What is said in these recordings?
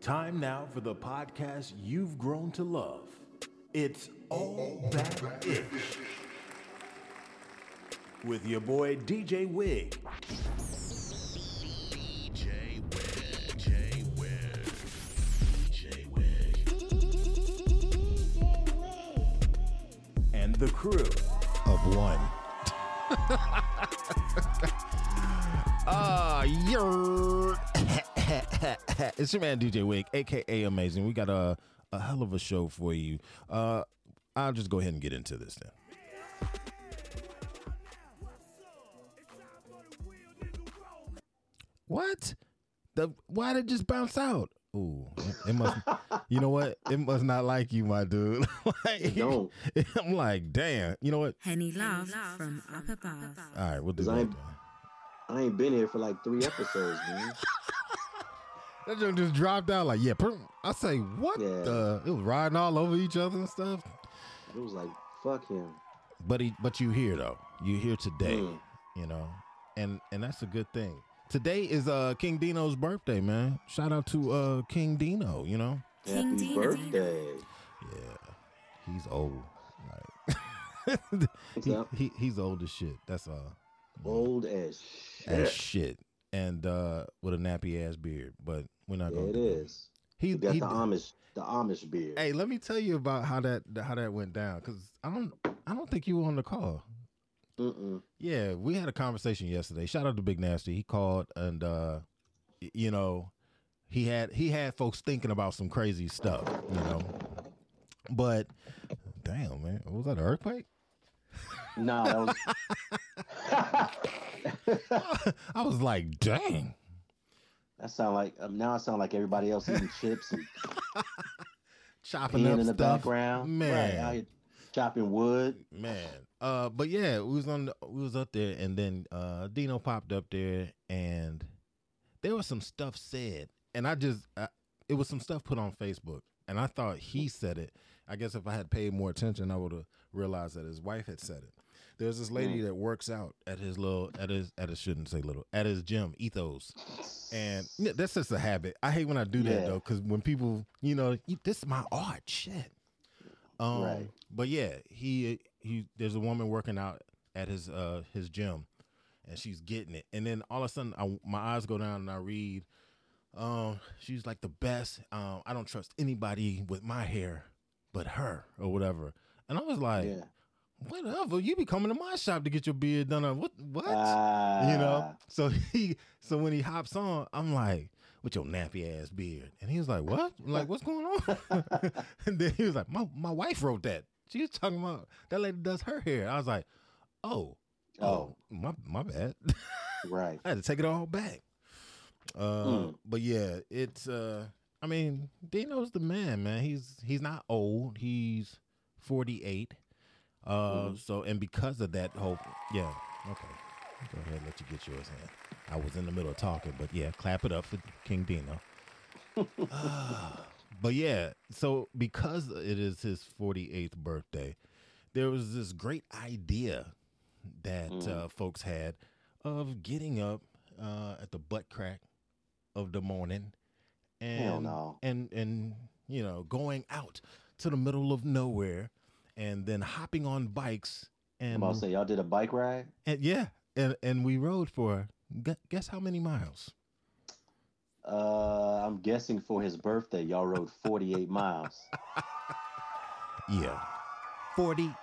Time now for the podcast you've grown to love. It's All That Ish. With your boy DJ Wig. DJ Wig, J Wig, DJ Wig. and the crew. of one. Ah, you're. it's your man DJ Wig, aka Amazing. We got a a hell of a show for you. Uh, I'll just go ahead and get into this then. What? The why did it just bounce out? Ooh, it, it must. you know what? It must not like you, my dude. like, don't. I'm like, damn. You know what? Henny Luv from Up Above. All right, we'll do 'Cause I that. I ain't been here for like three episodes, man. That joke just dropped out like, yeah. per- I say, what Yeah. the? It was riding all over each other and stuff. It was like, fuck him. But he, but you here though. You here today, Mm. you know, and and that's a good thing. Today is uh King Deno's birthday, man. Shout out to uh King Deno. You know, King Happy Deno. birthday. yeah, he's old. Like, he, he he's old as shit. That's all. Old as As shit. And uh with a nappy ass beard, but we're not Yeah, gonna. it is. He, You got he the Amish, the Amish beard. Hey, let me tell you about how that how that went down because I don't I don't think you were on the call. Mm-mm. Yeah, we had a conversation yesterday. Shout out to Big Nasty. He called and uh you know he had he had folks thinking about some crazy stuff. You know, but damn man, was that an earthquake? Nah, that was. I was like, dang. that sound like um, now. I sound like everybody else eating chips and Chopping up in the stuff, background. man. Right, chopping wood. man. Uh, but yeah, we was on, the, we was up there, and then uh, Deno popped up there, and there was some stuff said, and I just, I, it was some stuff put on Facebook, and I thought he said it. I guess if I had paid more attention, I would have realized that his wife had said it. There's this lady that works out at his little, at his, at his shouldn't say little, at his gym, Ethos, and yeah, that's just a habit. I hate when I do that though, because when people, you know, this is my art, shit. Um, Right. But yeah, he he. There's a woman working out at his uh his gym, and she's getting it. And then all of a sudden, I, my eyes go down and I read, um, she's like the best. Um, I don't trust anybody with my hair, but her or whatever. And I was like, Yeah. Whatever. You be coming to my shop to get your beard done. Uh, What what? Ah, you know. So he so when he hops on, I'm like, with your nappy ass beard, and he was like, what? I'm like, what's going on? and then he was like, my my wife wrote that. She was talking about that lady does her hair. I was like, oh, oh, Oh. my my bad. right. I had to take it all back. Uh, Mm. but yeah, it's uh, I mean, Deno's the man, man. He's he's not old. He's 48. Uh, Mm-hmm. so and because of that whole, yeah, okay. Go ahead, and let you get yours in. I was in the middle of talking, but yeah, clap it up for King Deno. But yeah, so because it is his 48th birthday, there was this great idea that Mm. uh, folks had of getting up uh, at the butt crack of the morning and no. and and you know going out to the middle of nowhere and then hopping on bikes I'm and about to say y'all did a bike ride. and yeah and and we rode for guess how many miles Uh, I'm guessing for his birthday, y'all rode 48 miles. yeah 48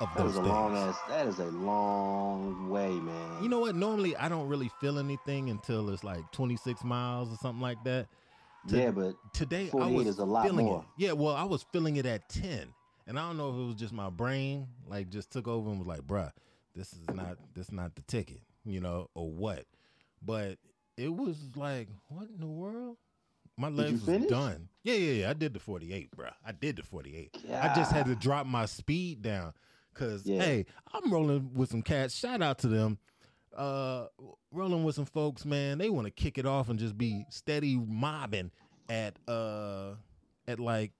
of That those is a long ass. That is a long way, man. You know what? Normally, I don't really feel anything until it's like 26 miles or something like that. To- yeah, but Today, I was is a lot feeling more. it. Yeah, well, I was feeling it at 10, and I don't know if it was just my brain, like, just took over and was like, "Bruh, this is not this not the ticket," you know, or what. But it was like, what in the world? My legs was done. Yeah, yeah, yeah. I did the 48, bruh. I did the 48. Yeah. I just had to drop my speed down. Cause Yeah. hey, I'm rolling with some cats. Shout out to them. Uh rolling with some folks, man. They want to kick it off and just be steady mobbing at uh at like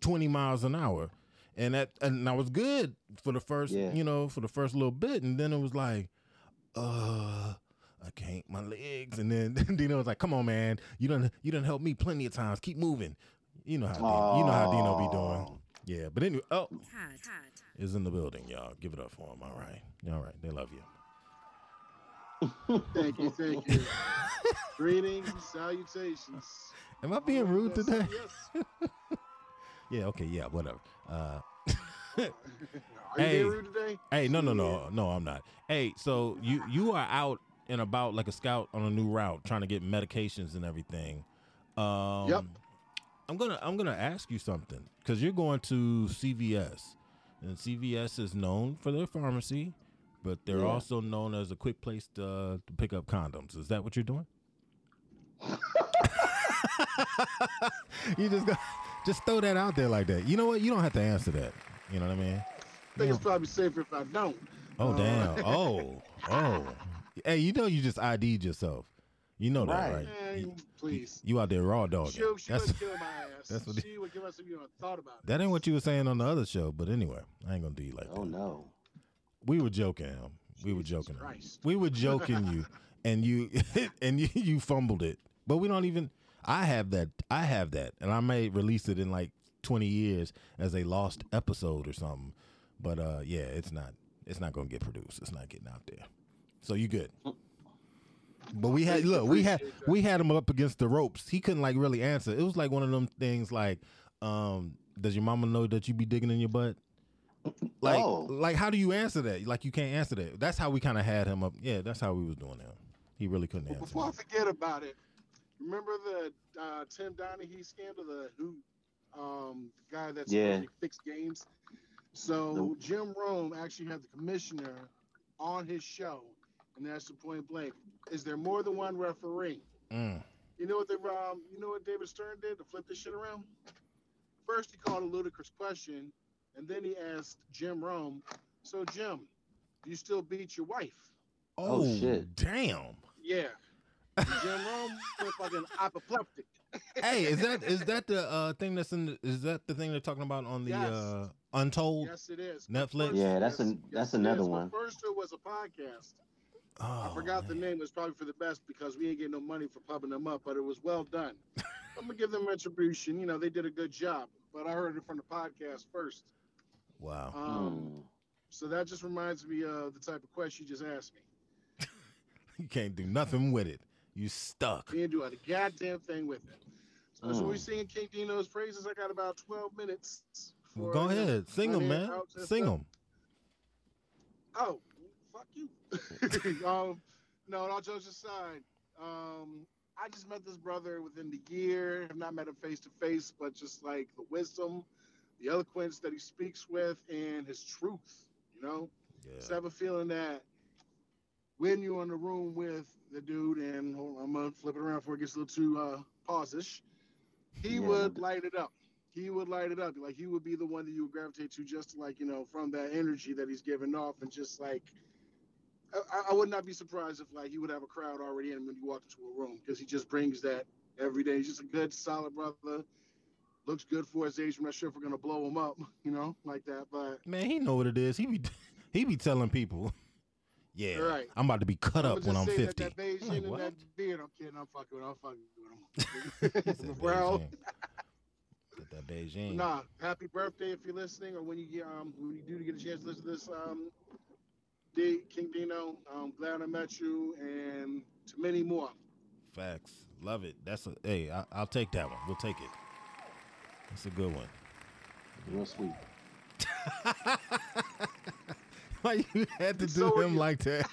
20 miles an hour. And that and I was good for the first, Yeah. you know, for the first little bit. And then it was like, uh I can't, my legs. And then Deno was like, come on, man, you done you done helped me plenty of times. Keep moving. You know how Deno, you know how Deno be doing. Yeah, but anyway, oh, Tad. is in the building, y'all. Give it up for him. All right, all right, they love you. Thank you, thank you. Greetings, salutations. Am I being rude Yes, today? Yes. Yeah, okay, yeah, whatever. Uh, Are you Hey. hey, no, no, no, no, I'm not. Hey, so you you are out and about like a scout on a new route, trying to get medications and everything. Um, Yep. I'm gonna I'm gonna ask you something because you're going to CVS, and CVS is known for their pharmacy, but they're Yeah. also known as a quick place to, to pick up condoms. Is that what you're doing? you just go, just throw that out there like that. You know what? You don't have to answer that. You know what I mean? I think it's probably safer if I don't. Oh Uh, damn! Oh oh! Hey, you know you just ID'd yourself. You know that, Right. right? Man, You, please. you out there raw dogging. She, she That's would kill my ass. that's what she would give us if you haven't thought about it. that ain't what you were saying on the other show. But anyway, I ain't gonna do you like Oh that. Oh no. We were joking him. We were Jesus joking him. We were joking you, and you and you, you fumbled it. But we don't even. I have that. I have that, and I may release it in like twenty years as a lost episode or something. But uh, yeah, it's not. It's not gonna get produced. It's not getting out there. So you good. But we had look, we had we had him up against the ropes. He couldn't like really answer. It was like one of them things like, um, does your mama know that you be digging in your butt? Like, Oh. like how do you answer that? Like you can't answer that. That's how we kind of had him up. Yeah, that's how we was doing him. He really couldn't answer. before I forget about it, remember the uh, Tim Donaghy scandal, the who, um, guy that's Yeah. supposed to fix games. So Jim Rome actually had the commissioner on his show, and asked him point blank: Is there more than one referee? Mm. You know what the um, you know what David Stern did to flip this shit around? First, he called a ludicrous question, and then he asked Jim Rome, "So Jim, do you still beat your wife?" Oh, Oh, shit. damn. Yeah. And Jim Rome went fucking apoplectic. hey, is that is that the uh thing that's in? The, is that the thing they're talking about on the Yes. uh Untold? Yes, it is. Netflix? Yeah, that's an- that's it another one. First, it was a podcast. Oh, I forgot the name. It was probably for the best because we ain't getting no money for pumping them up, but it was well done. I'm gonna give them retribution. You know, they did a good job. But I heard it from the podcast first. Wow. Um, Hmm. So that just reminds me of the type of question you just asked me. You can't do nothing with it. You stuck. We didn't do a goddamn thing with it. So, so Mm. we singing King Deno's praises. I got about 12 minutes. Well, go ahead, sing them, man. Sing them. Oh, fuck you. um, no, all jokes aside, um, I just met this brother within the year. I've not met him face to face, but just like the wisdom, the eloquence that he speaks with, and his truth. You know, just Yeah. have a feeling that when you're in the room with the dude, and hold on, I'm gonna flip it around before it gets a little too uh, pausish, he Yeah. would light it up. He would light it up. Like he would be the one that you would gravitate to, just like you know, from that energy that he's giving off, and just like I, I would not be surprised if like he would have a crowd already in when you walk into a room because he just brings that every day. He's just a good, solid brother. Looks good for his age. I'm not sure if we're gonna blow him up, you know, like that. But Man, he know what it is. He be he be telling people, yeah, Right. I'm about to be cut up when I'm 50. That, that Beijing I'm like, what? that beard. I'm kidding. I'm fucking with. I'm fucking with said him. well, Beijing. Get that Beijing. nah. Happy birthday if you're listening, or when you get um when you do get a chance to listen to this um. D King Deno, I'm glad I met you, and to many more. Facts. Love it. That's a hey. I, I'll take that one. We'll take it. That's a good one. Real sweet. Why you had to do So are him you. like that?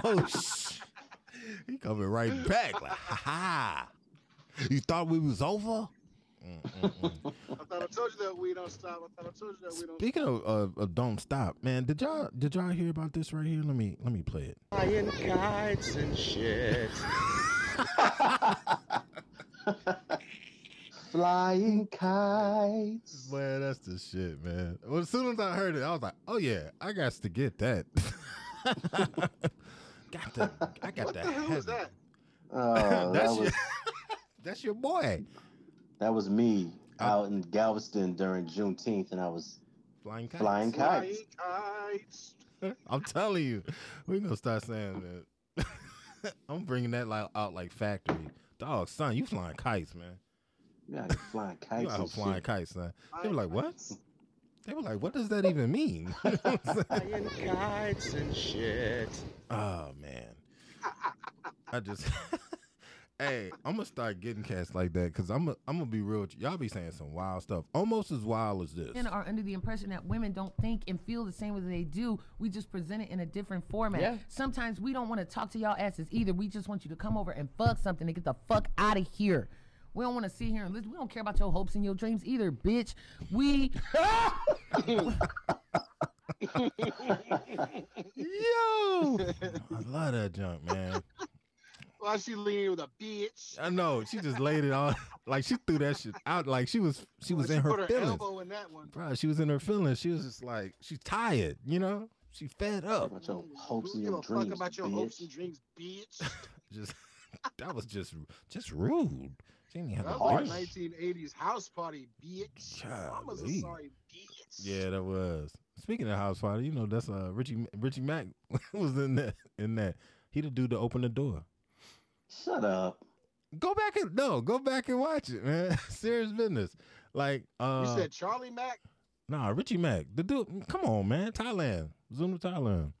oh, sh- he coming right back like, ha ha. You thought we was over? Mm-mm-mm. I thought I told you that we don't stop. I thought I told you that we don't. Speaking of, of, of don't stop, man. Did y'all did y'all hear about this right here? Let me let me play it. Flying kites and shit. Flying kites. Man, that's the shit, man. Well, as soon as I heard it, I was like, oh yeah, I got to get that. got the I got What that. the hell is heavy. that? Oh, that that's was your that's your boy. that was me I- out in Galveston during Juneteenth, and I was Flying kites. Flying Flying kites. kites. I'm telling you, we're gonna start saying that. I'm bringing that like out like factory. Dog, son, you flying kites, man. You out flying kites. You out flying shit. kites, son. They were like, what? They were like, what does that even mean? You know what I'm saying? Flying kites and shit. oh man, I just. Hey, I'm gonna start getting cats like that because I'm i I'm gonna be real. you. Y'all be saying some wild stuff, almost as wild as this. Men are under the impression that women don't think and feel the same way they do. We just present it in a different format. Yeah. Sometimes we don't want to talk to y'all asses either. We just want you to come over and fuck something and get the fuck out of here. We don't want to sit here and listen. We don't care about your hopes and your dreams either, bitch. We Yo, I love that junk, man. Why she leaning with a bitch? I know she just laid it on, like she threw that shit out, like she was she was She in her put her feelings, elbow in that one. bro. She was in her feelings. She was just like she's tired, you know. She fed up. About your hopes and your a fuck about your bitch. hopes and dreams, bitch? Just that was just just rude. She didn't have That a was like 1980s house party, bitch. I was a sorry bitch. Yeah, that was. Speaking of house party, you know that's uh Richie Richie Mack was in that in that. He the dude to open the door. Shut up. Go back and no, go back and watch it, man. Serious business. Like uh You said Charlie Mack? nah, Richie Mack. The dude come on, man. Thailand. Zoom to Thailand.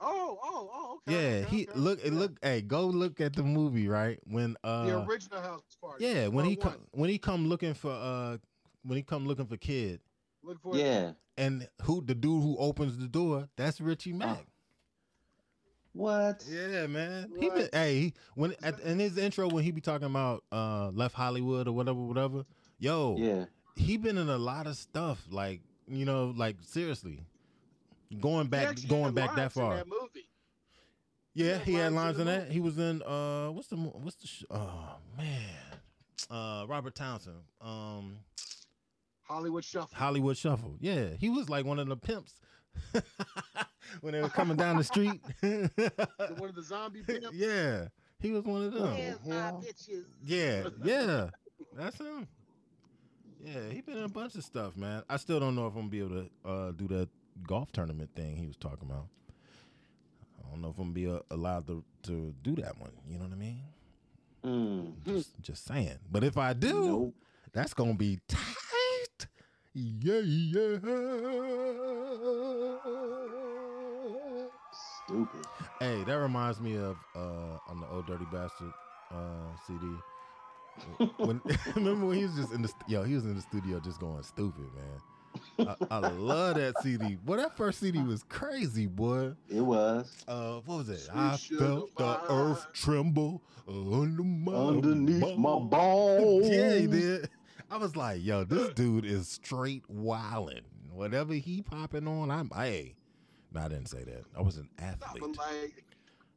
Oh, oh, oh, okay. Yeah, okay, he okay. look Yeah. look hey, go look at the movie, right? When uh the original house party. Yeah, when he Part come when he come looking for uh when he come looking for kid Look for Yeah. and who the dude who opens the door, that's Richie Mack. What? Yeah, man. He been hey he, when at, in his intro when he be talking about uh left Hollywood or whatever, whatever. Yo, Yeah. he been in a lot of stuff. Like you know, like seriously, going back, going back that lines in far. that movie. Yeah, had he had lines lines in in that. movie. He was in uh what's the what's the sh- oh man, uh Robert Townsend, um Hollywood Shuffle. Hollywood Shuffle. Yeah, he was like one of the pimps when they were coming down the street. One of the zombie pimps. yeah, he was one of them. Where's my bitches? Yeah, yeah, that's him. Yeah, he been in a bunch of stuff, man. I still don't know if I'm gonna be able to uh, do that golf tournament thing he was talking about. I don't know if I'm gonna be uh, allowed to to do that one. You know what I mean? Mm. Just, just saying. But if I do, Nope. that's gonna be tight. Yeah, yeah. Stupid. Hey, that reminds me of uh on the Ol' Dirty Bastard uh CD. When remember when he was just in the st- yo, he was in the studio just going stupid, man. I, I love that CD. Boy, that first CD was crazy, boy. It was. Uh, what was it? Sweet I felt the earth tremble under my Underneath my bones. bones. Yeah, he did. I was like, yo, this dude is straight wildin'. Whatever he popping on, I'm hey. No, I didn't say that. I was an athlete. like,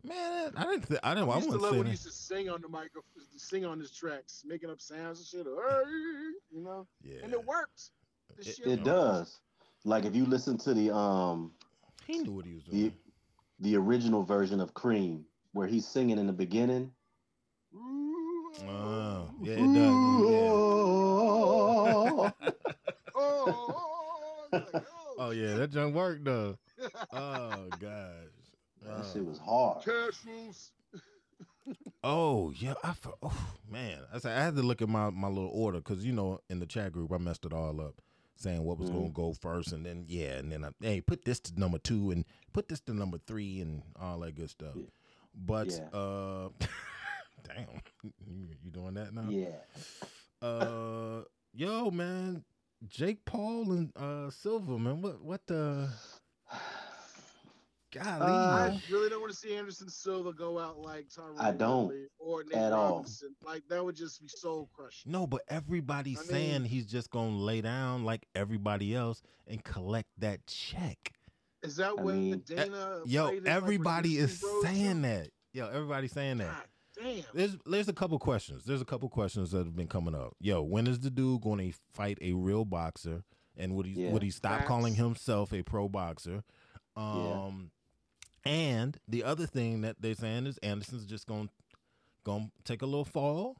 Man, I didn't. Th- I didn't. I I used to love when he used to sing on the microphone, sing on his tracks, making up sounds and shit. You know, Yeah, and it worked. The It- It does. Like if you listen to the um he knew what he was the doing. the original version of Cream, where he's singing in the beginning. Oh, yeah, it does. Yeah. oh, oh, like, oh, Oh yeah, that junk worked though. Oh gosh. That Uh, shit was hard. Cash rules. Oh yeah, I for, oh man, I said I had to look at my my little order because you know in the chat group I messed it all up, saying what was Mhm. gonna go first and then yeah, and then I, hey put this to number two and put this to number three and all that good stuff. Yeah. But Yeah. uh, damn, you, you doing that now? Yeah. Uh, yo man, Jake Paul and uh Silva man, what what the golly? Uh, I really don't want to see Anderson Silva go out like Tyron I don't Woodley or Nate at all. Robinson. Like that would just be soul crushing. No, but everybody's I mean- saying he's just gonna lay down like everybody else and collect that check. Is that I what mean- Dana? Yo, played his, like, everybody is saying to? that. Yo, everybody's saying that. God damn. There's there's a couple questions. There's a couple questions that have been coming up. Yo, when is the dude going to fight a real boxer? And would he Yeah. would he stop Facts. calling himself a pro boxer? Um, and the other thing that they're saying is Anderson's just going to going to take a little fall.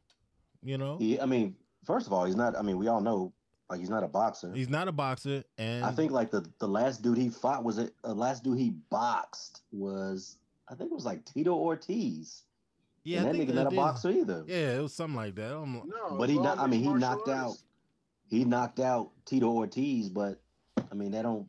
You know, He, I mean, first of all, he's not. I mean, we all know like he's not a boxer. he's not a boxer, and I think like the the last dude he fought was it. The last dude he boxed was I think it was like Tito Ortiz. Yeah, and I that think nigga not a boxer either. Yeah, it was something like that. I'm, No, But he not- I mean, he knocked martial out- He knocked out Tito Ortiz, but I mean that don't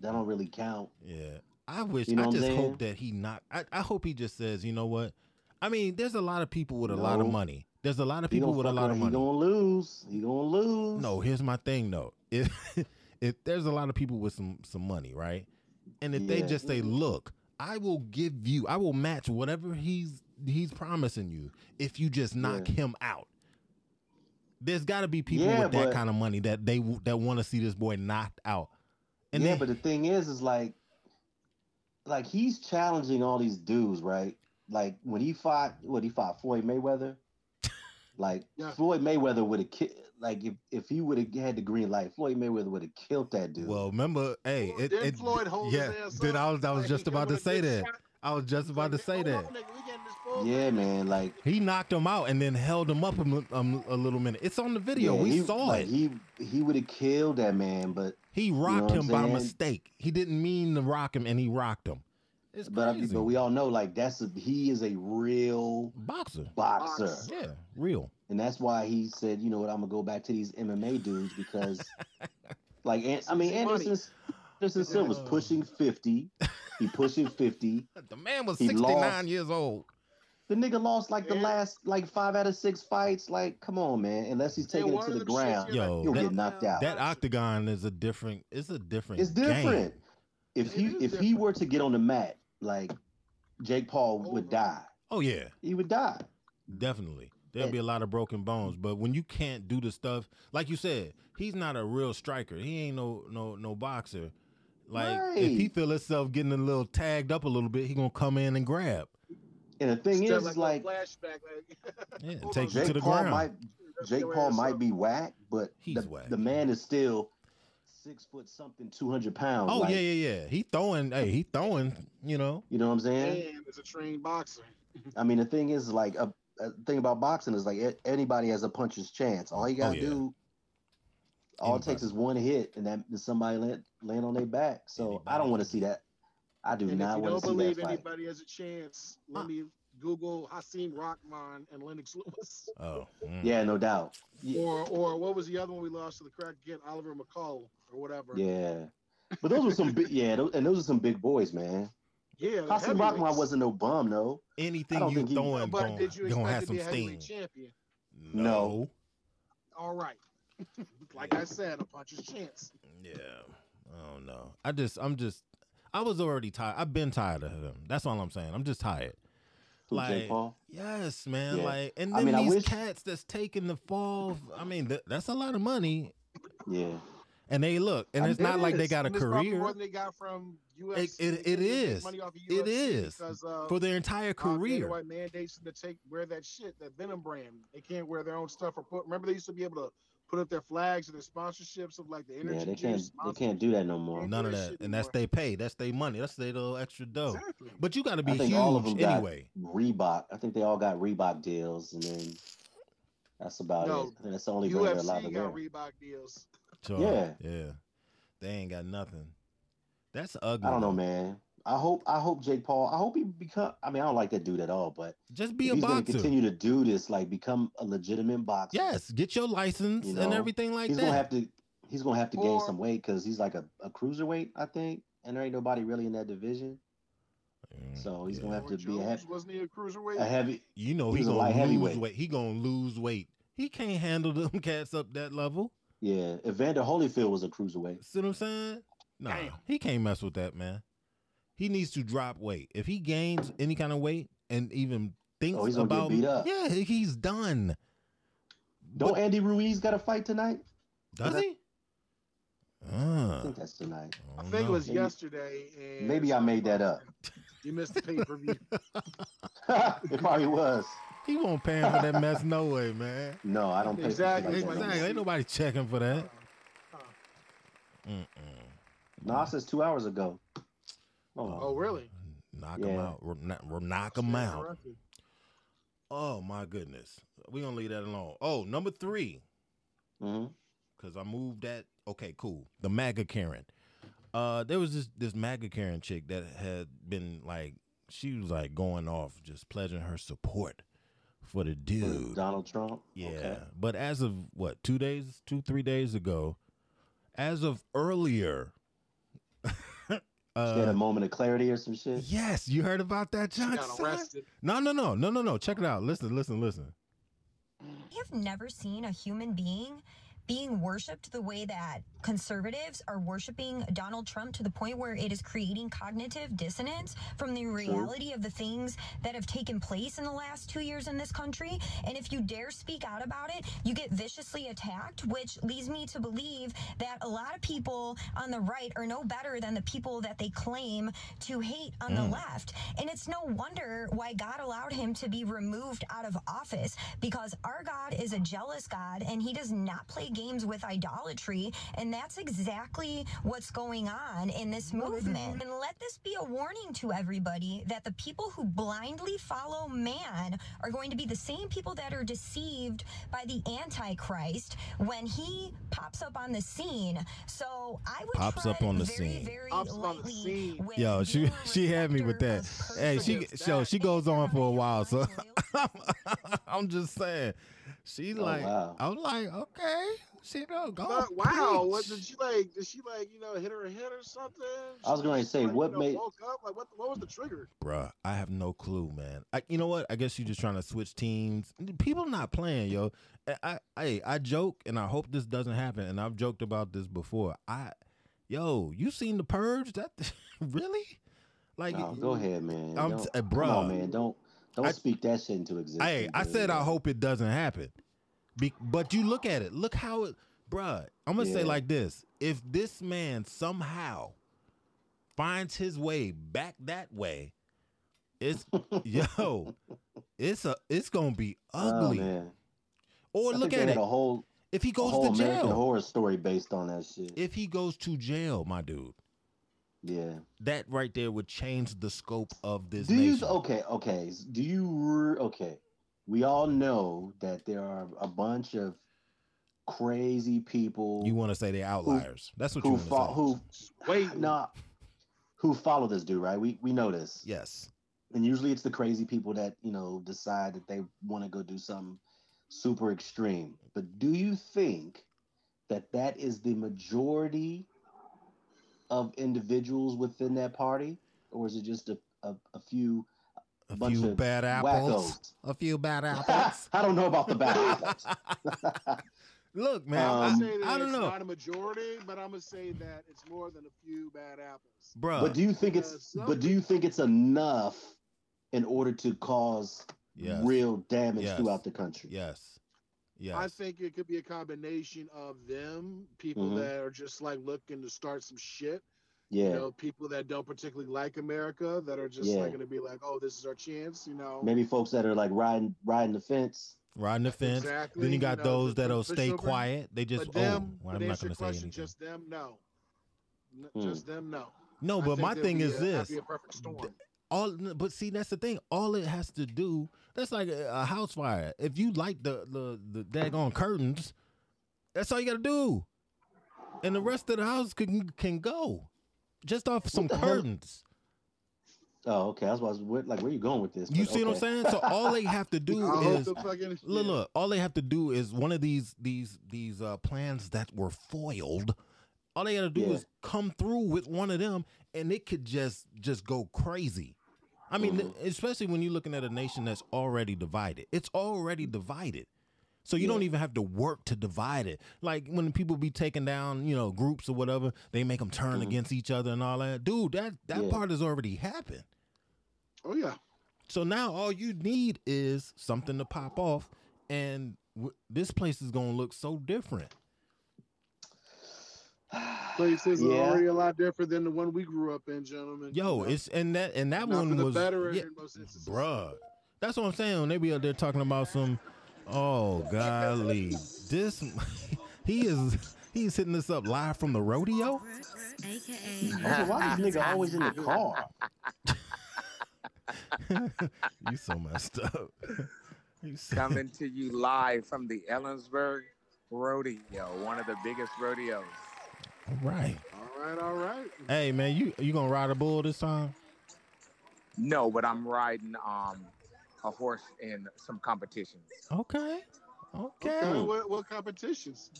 that don't really count. Yeah. I wish You know I just hope that he not I, I hope he just says, you know what? I mean, there's a lot of people with a lot of money. There's a lot of people with a lot of money. He gonna lose. He gonna lose. No, here's my thing though. If if there's a lot of people with some some money, right? And if they just say, "Look, I will give you, I will match whatever he's he's promising you if you just knock Yeah. him out." There's got to be people Yeah, with that but- kind of money that they that want to see this boy knocked out. And yeah, then, but the thing is, is like, like he's challenging all these dudes, right? Like when he fought, what he fought Floyd Mayweather. Like Yeah. Floyd Mayweather would have killed. like if if he would have had the green light, Floyd Mayweather would have killed that dude. well, remember, hey, it, Didn't it Floyd hold yeah. his ass Then up? I was I was Like, just about to say that. shot. I was just about to say hold that. Yeah, man. Like He knocked him out and then held him up a, mi- um, a little minute. It's on the video. yeah, we he, saw like, it. He he would have killed that man, but He know rocked what him by mistake. He didn't mean to rock him, and he rocked him. It's but I, crazy. but we all know like that's a, he is a real boxer. boxer. Boxer. Yeah, real. And that's why he said, you know what, I'm gonna go back to these MMA dudes because, like, An- I mean, Easy money. Anderson Anderson Silva's pushing fifty. He pushing fifty. The man was 69 lost. years old. The nigga lost like the Yeah. last like five out of six fights. Like, come on, man. Unless he's taking Yeah, it to the of them shits, ground, Yo, like, he'll that- get knocked out. That octagon is a different. It's a different. it's different. game. If he is if he were to get on the mat, like Jake Paul oh, would die. Oh yeah, He would die. definitely. There'll be a lot of broken bones, but when you can't do the stuff, like you said, he's not a real striker. He ain't no no no boxer. Like if he feel himself getting a little tagged up a little bit, he gonna come in and grab. And the thing Still is, is a like flashback. Like, Yeah, take on, you to Jake the Paul ground. might Jake Paul might be whack, but He's the, whack. the man is still six foot something, two hundred pounds. Oh like, yeah, yeah, yeah. He throwing. Hey, he throwing. You know. You know what I'm saying? And is a trained boxer. I mean, the thing is, like, a, a thing about boxing is like a- anybody has a puncher's chance. All you oh, gotta Oh, yeah. do, all it takes is one hit, and that and somebody land, land on their back. So I don't want to see that. I do And if not you want don't to see believe that fight. anybody has a chance, let me Google Hasim Rahman and Lennox Lewis. Oh. mm. Yeah, no doubt. Yeah, Or or what was the other one we lost to the crack again? Oliver McCall or whatever. yeah. But those were some big, yeah, those, and those are some big boys, man. Yeah. the Hasim Rahman heavyweights. wasn't no bum, no. Anything don't you think he- throwing But gon' did you gonna expect have to some be a heavyweight steam. champion? No. All right. like I said, a puncher's chance. Yeah. I don't know. I just. I'm just. I was already tired. I've been tired of him. That's all I'm saying. I'm just tired. Who, Like, Jake Paul? yes, man. Yeah. Like, and I then mean, these wish- cats that's taking the fall. I mean, th- that's a lot of money. Yeah. And they look, and I- it's It not like they got a And it's probably career More than they got from UFC. It- it- They it can't make is. money off of It UFC is. because, uh, for their entire uh, career. White mandates to take wear that shit, that Venum brand. They can't wear their own stuff or put. Remember, they used to be able to put up their flags and their sponsorships of like the energy. Yeah, they can't. They can't do that no more. None of that that, and that's anymore. they pay. That's their money. That's their little extra dough. Exactly. But you got to be I think huge all of them got anyway. Reebok. I think they all got Reebok deals, and then that's about No, it. I think that's the only brand they're allowed UFC to got wear. Reebok deals. So, Yeah. yeah. They ain't got nothing. That's ugly. I don't know, man. I hope. I hope Jake Paul. I hope he become. I mean, I don't like that dude at all, but Just be if a he's going to boxer. continue to do this, like become a legitimate boxer. Yes, get your license You and everything like he's that. He's gonna have to. He's gonna have to gain some weight because he's like a, a cruiserweight, I think, and there ain't nobody really in that division. Mm, So he's yeah. gonna have Roy to be a, heavy, wasn't he a cruiserweight? a heavy. You know he's he was a gonna light lose heavyweight. weight. He gonna lose weight. He can't handle them cats up that level. Yeah, Evander Holyfield was a cruiserweight. See what I'm saying? Nah, he can't mess with that, man. He needs to drop weight. If he gains any kind of weight and even thinks Oh, he's gonna get about beat up. yeah, he's done. Don't But- Andy Ruiz got a fight tonight? does he? I Uh, think that's tonight. I don't think it was Maybe- yesterday. And maybe I made that up. You missed the pay per view. it probably was. He won't pay him for that mess, no way, man. No, I don't pay Exactly, like that. Exactly. no. Ain't nobody checking for that. Mm-mm. No, it says two hours ago. Oh, oh, really? Knock him Yeah. out. Ro- knock- ro- Knock him out. Oh my goodness. We gonna leave that alone. Oh, number three. mhm. Cause I moved that. Okay, cool. The MAGA Karen. Uh, there was this this MAGA Karen chick that had been like she was like going off, just pledging her support for the dude. Donald Trump. Yeah. Okay. But as of what, two days, two, three days ago, as of earlier, She had a uh, moment of clarity or some shit. yes, you heard about that, She John? got arrested. No, no, no, no, no, no. Check it out. Listen, listen, listen. I have never seen a human being being worshipped the way that conservatives are worshiping Donald Trump to the point where it is creating cognitive dissonance from the reality of the things that have taken place in the last two years in this country. And if you dare speak out about it, you get viciously attacked, which leads me to believe that a lot of people on the right are no better than the people that they claim to hate on the mm. left. And it's no wonder why God allowed him to be removed out of office because our God is a jealous God and he does not play games with idolatry. And that's exactly what's going on in this movement. And let this be a warning to everybody that the people who blindly follow man are going to be the same people that are deceived by the Antichrist when he pops up on the scene. So I would Pops up on the very, scene. very Pops up on the scene. with Yo, she she had me with that. Hey, she so she goes on for a while. So I'm just saying, she Oh, like, wow. I'm like, okay, she don't go. But wow, what did she like? Did she like you know hit her head or something? I was going to say, like, what you know, made- woke up like what? What was the trigger? Bruh, I have no clue, man. I, you know what? I guess you're just trying to switch teams. People not playing, yo. I, I, I, I joke, and I hope this doesn't happen. And I've joked about this before. I, yo, you seen the purge? That really? Like, No, go ahead, man. I'm Don't- eh, t- bruh. on, man. Don't don't I- speak that shit into existence. Hey, I said I hope it doesn't happen. Be- but you look at it. Look how it, bruh. I'm gonna say like this: If this man somehow finds his way back that way, it's yo, it's a, it's gonna be Oh, ugly. man. or I look at it. a whole, If he goes to American jail, Horror Story based on that shit. if he goes to jail, my dude, yeah. that right there would change the scope of this Do you okay? Okay. Do you okay? We all know that there are a bunch of crazy people you want to say they outliers? That's what you who want to fo- say. who Wait, nah, who follow this dude, right? We we know this. yes. and usually it's the crazy people that you know decide that they want to go do something super extreme but do you think that that is the majority of individuals within that party or is it just a, a, a few A bunch few of bad apples. wackos. A few bad apples. i don't know about the bad apples Look, man, Um, I'm I, saying that I don't it's know, not a majority, but I'm gonna say that it's more than a few bad apples. bro. but do you think it's but do you think it's enough in order to cause Yes. real damage Yes. throughout the country yes, yes. I think it could be a combination of them, people Mhm. that are just like looking to start some shit. Yeah You know, people that don't particularly like America, that are just Yeah. like gonna be like, oh, this is our chance. You know, maybe folks that are like riding riding the fence riding the fence. Exactly, Then you you got know, those that'll stay pushover. quiet. They just but them, oh, well, I'm not going to say question, anything. just them, no, N- Hmm. just them, no. no, but my thing is a- this: be a perfect storm. all. But see, that's the thing. All it has to do. That's like a, a house fire. If you like the the the daggone curtains, that's all you got to do, and the rest of the house can can go, just off some curtains. oh okay i was, I was like where you going with this You But see what I'm saying? So all they have to do is the fucking look, look. All they have to do is one of these these these uh, plans that were foiled. All they got to do Yeah. is come through with one of them, and it could just just go crazy. I mean, Mm-hmm. especially when you're looking at a nation that's already divided. It's already divided. So you don't even have to work to divide it. Like when people be taking down, you know, groups or whatever, they make them turn against each other and all that. Dude, that that Mm-hmm. Yeah. part has already happened. Oh yeah, So now all you need is something to pop off, and w- this place is gonna look so different. places Yeah. are already a lot different than the one we grew up in, gentlemen. Yo, You know? it's and that and that Not for one the was better yeah, in most instances. bruh. That's what I'm saying. When they be out there talking about some, oh golly, this he is he's hitting this up live from the rodeo. aka Also, why this nigga always in the car? you so messed up. You so- Coming to you live from the Ellensburg Rodeo, one of the biggest rodeos. All right. All right, all right. Hey man, you you gonna ride a bull this time? No, but I'm riding um a horse in some competitions. Okay. Okay. Okay, what, what competitions?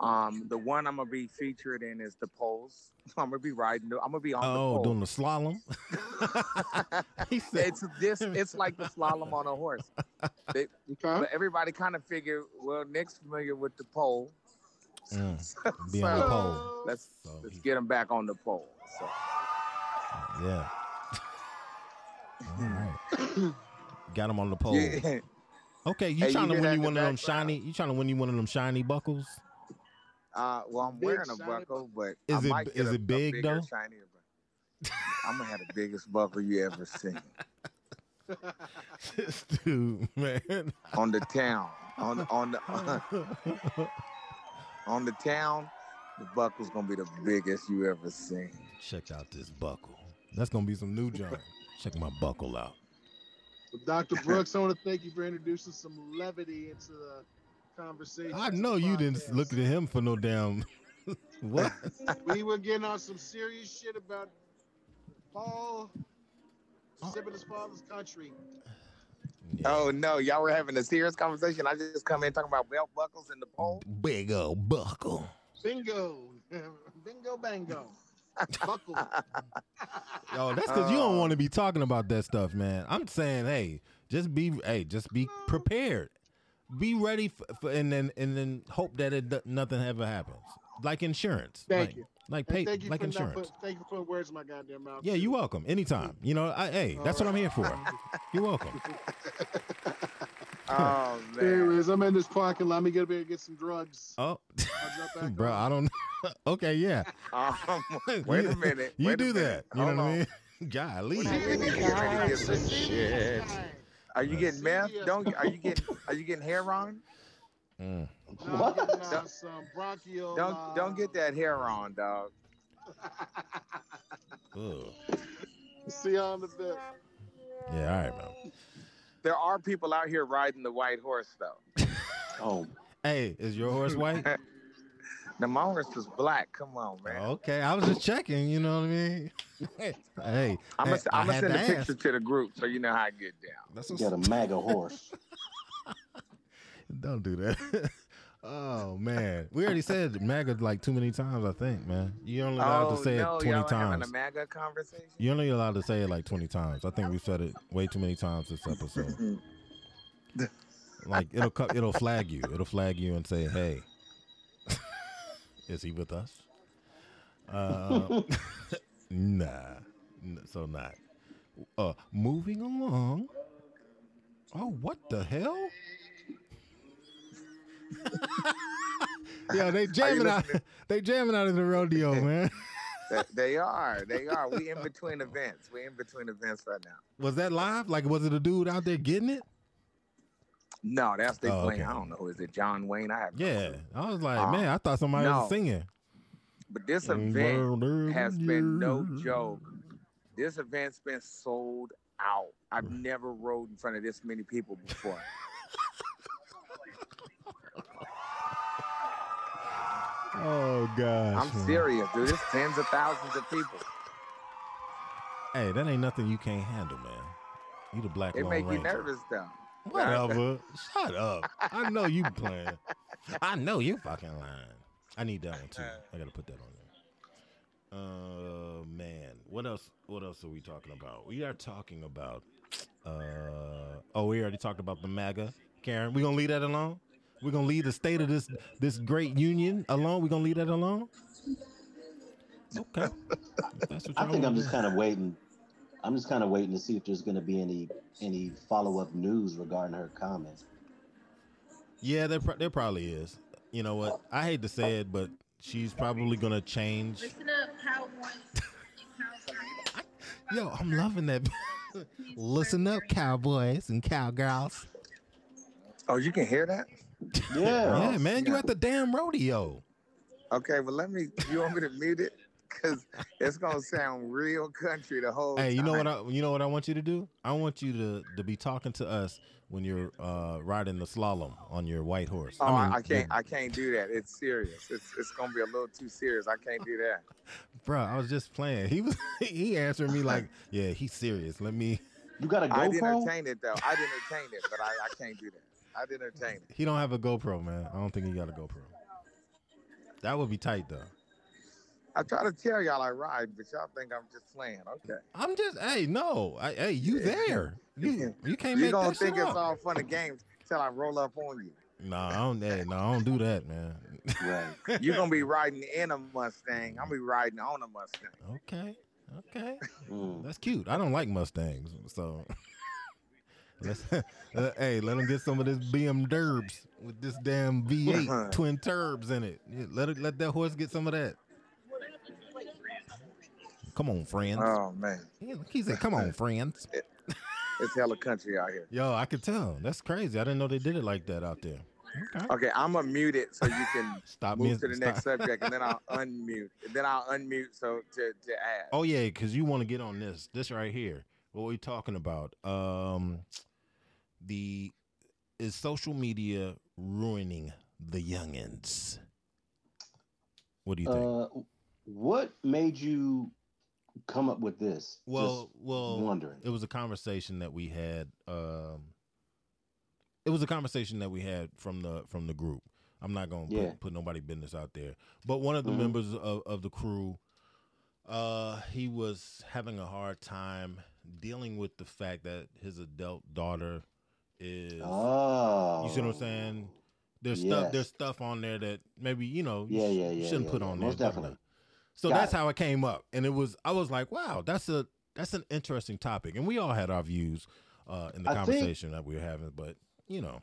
Um, the one I'm gonna be featured in is the poles. I'm gonna be riding. I'm gonna be on the Oh, pole. doing the slalom. he said, it's this. It's like the slalom on a horse. They, Okay. but everybody kind of figured, well, Nick's familiar with the pole. mm, be on the pole. Let's So let's he- get him back on the pole. So Yeah. All right. Got him on the pole. yeah, Okay, you Hey, you trying to win that you one of them shiny? You trying to win you one of them shiny buckles? uh, well, I'm Big wearing a buckle, but Is I it- might is a- it a big, bigger, though? shinier buckle. I'm gonna have the biggest buckle you ever seen this dude, man. on the town. On the on the on the town, the buckle's gonna be the biggest you ever seen. Check out this buckle. That's gonna be some new junk. Check my buckle out. Well, Dr. Brooks, I want to thank you for introducing some levity into the conversation. I know you didn't look at him for no damn. what? We were getting on some serious shit about Paul sipping his father's country. Yeah. Oh no, y'all were having a serious conversation. I just come in talking about belt buckles and the pole. Big old buckle. Bingo. Bingo bango. Buckle. Yo, that's because you don't Oh. want to be talking about that stuff, man. I'm saying, hey, just be, hey, just be prepared. Be ready for, for and then and then hope that it do- nothing ever happens. Like insurance. Thank like, you. Like pay, thank you like for not insurance. put, thank you for putting words in my goddamn mouth. Yeah, you're welcome. Anytime. You know, I, hey, that's what I'm here for. You're welcome. Oh man. Anyways, I'm in this parking lot. Let me get up here and get some drugs. Oh, I'll back bro, on. I don't. okay, yeah. Um, wait a minute. You wait a do minute. that. You know Hold what I on. mean? Golly. What happened? Get get some shit. Are you getting meth? Don't are you getting are you getting hair on? Mm. What? uh, Don't- some bronchial. Don't uh, don't get that hair on, dog. Ugh. See you on the bit. Yeah, all right, man. There are people out here riding the white horse though. Oh, Hey, is your horse white? Now my horse is black. Come on, man. Okay, I was just checking. You know what I mean? hey, I'm gonna I'm gonna send a to picture to the group so you know how I get down. That's you got a MAGA horse. Don't do that. Oh man, we already said MAGA like too many times. I think, man. You only allowed oh to say no, it twenty y'all having times. a MAGA conversation? You're only allowed to say it like twenty times. I think we said it way too many times this episode. like it'll co- it'll flag you. It'll flag you and say, "Hey, is he with us?" Uh, nah, so not. Uh, moving along. Oh, what the hell? Yeah, they jamming out. They jamming out in the rodeo, man. They are, they are. We in between events. We in between events right now. Was that live? Like, was it a dude out there getting it? No, that's they Oh, playing. okay. I don't know. Is it John Wayne? I have Yeah, clue. I was like, Uh, man, I thought somebody was singing. But this event has been no joke. This event's been sold out. I've never rode in front of this many people before. Oh gosh, I'm man. serious, dude. It's tens of thousands of people. Hey, that ain't nothing you can't handle, man. You the black It Lone make you nervous though. Whatever. Shut up. I know you playing. I know you fucking lying. I need that one too. I gotta put that on there. Uh man, what else? What else are we talking about? We are talking about. Uh oh, we already talked about the MAGA. Karen, we gonna leave that alone. We gonna leave the state of this this great union alone. We're gonna leave that alone. Okay. That's what I think I'm just kind of waiting. I'm just kind of waiting to see if there's going to be any any follow up news regarding her comment. Yeah, there, there probably is. You know what? I hate to say it, but she's probably gonna change. Listen up, cowboys. Yo, I'm loving that. Listen up, cowboys and cowgirls. Oh, you can hear that? Yeah. Yeah, man, you yeah. at the damn rodeo. Okay, well let me. You want me to mute it? because it's gonna sound real country the whole Hey, you know what. I you know what I want you to do? I want you to to be talking to us when you're uh riding the slalom on your white horse. Oh, I, mean, I can't. the- I can't do that. It's serious. It's it's gonna be a little too serious. I can't do that. bro, I was just playing. He was he answered me like, "Yeah, he's serious. Let me." You got a I'd GoPro? entertain it though. I'd entertain it, but I, I can't do that. I'd entertain it. He don't have a GoPro, man. I don't think he got a GoPro. That would be tight though. I try to tell y'all I ride, but y'all think I'm just playing. Okay. I'm just, hey, no, I, hey, you there? You you can't make it. You make gonna that think shit it's up. all fun and games till I roll up on you. No, I don't. Hey, no, I don't do that, man. Right. You're gonna be riding in a Mustang. I'm gonna be riding on a Mustang. Okay, okay, Mm. that's cute. I don't like Mustangs, so let's. uh, hey, let him get some of this BM Derbs with this damn V8 twin turbs in it. Yeah, Let it, let that horse get some of that. Come on, friends. Oh man, He- he said, "Come on, friends." it's hella country out here. Yo, I could tell. That's crazy. I didn't know they did it like that out there. Okay. Okay, I'm gonna mute it so you can Stop move me- to the stop. next subject, and then I'll unmute. Then I'll unmute so to to add. Oh yeah, because you want to get on this. This right here. What we talking about? Um, the is social media ruining the youngins? What do you think? Uh, what made you come up with this? well, Just well, wondering. it was a conversation that we had. Um, it was a conversation that we had from the from the group. I'm not gonna Yeah. put, put nobody business out there, but one of the Mhm. members of, of the crew, uh, he was having a hard time dealing with the fact that his adult daughter is. Oh, You see what I'm saying? There's stuff. There's stuff on there that maybe you know. you Yeah, yeah, yeah, shouldn't yeah, put yeah. on there. Most da. definitely. So Got that's it. how it came up, and it was. I was like, wow, that's a that's an interesting topic, and we all had our views uh, in the I think- conversation that we were having, but you know,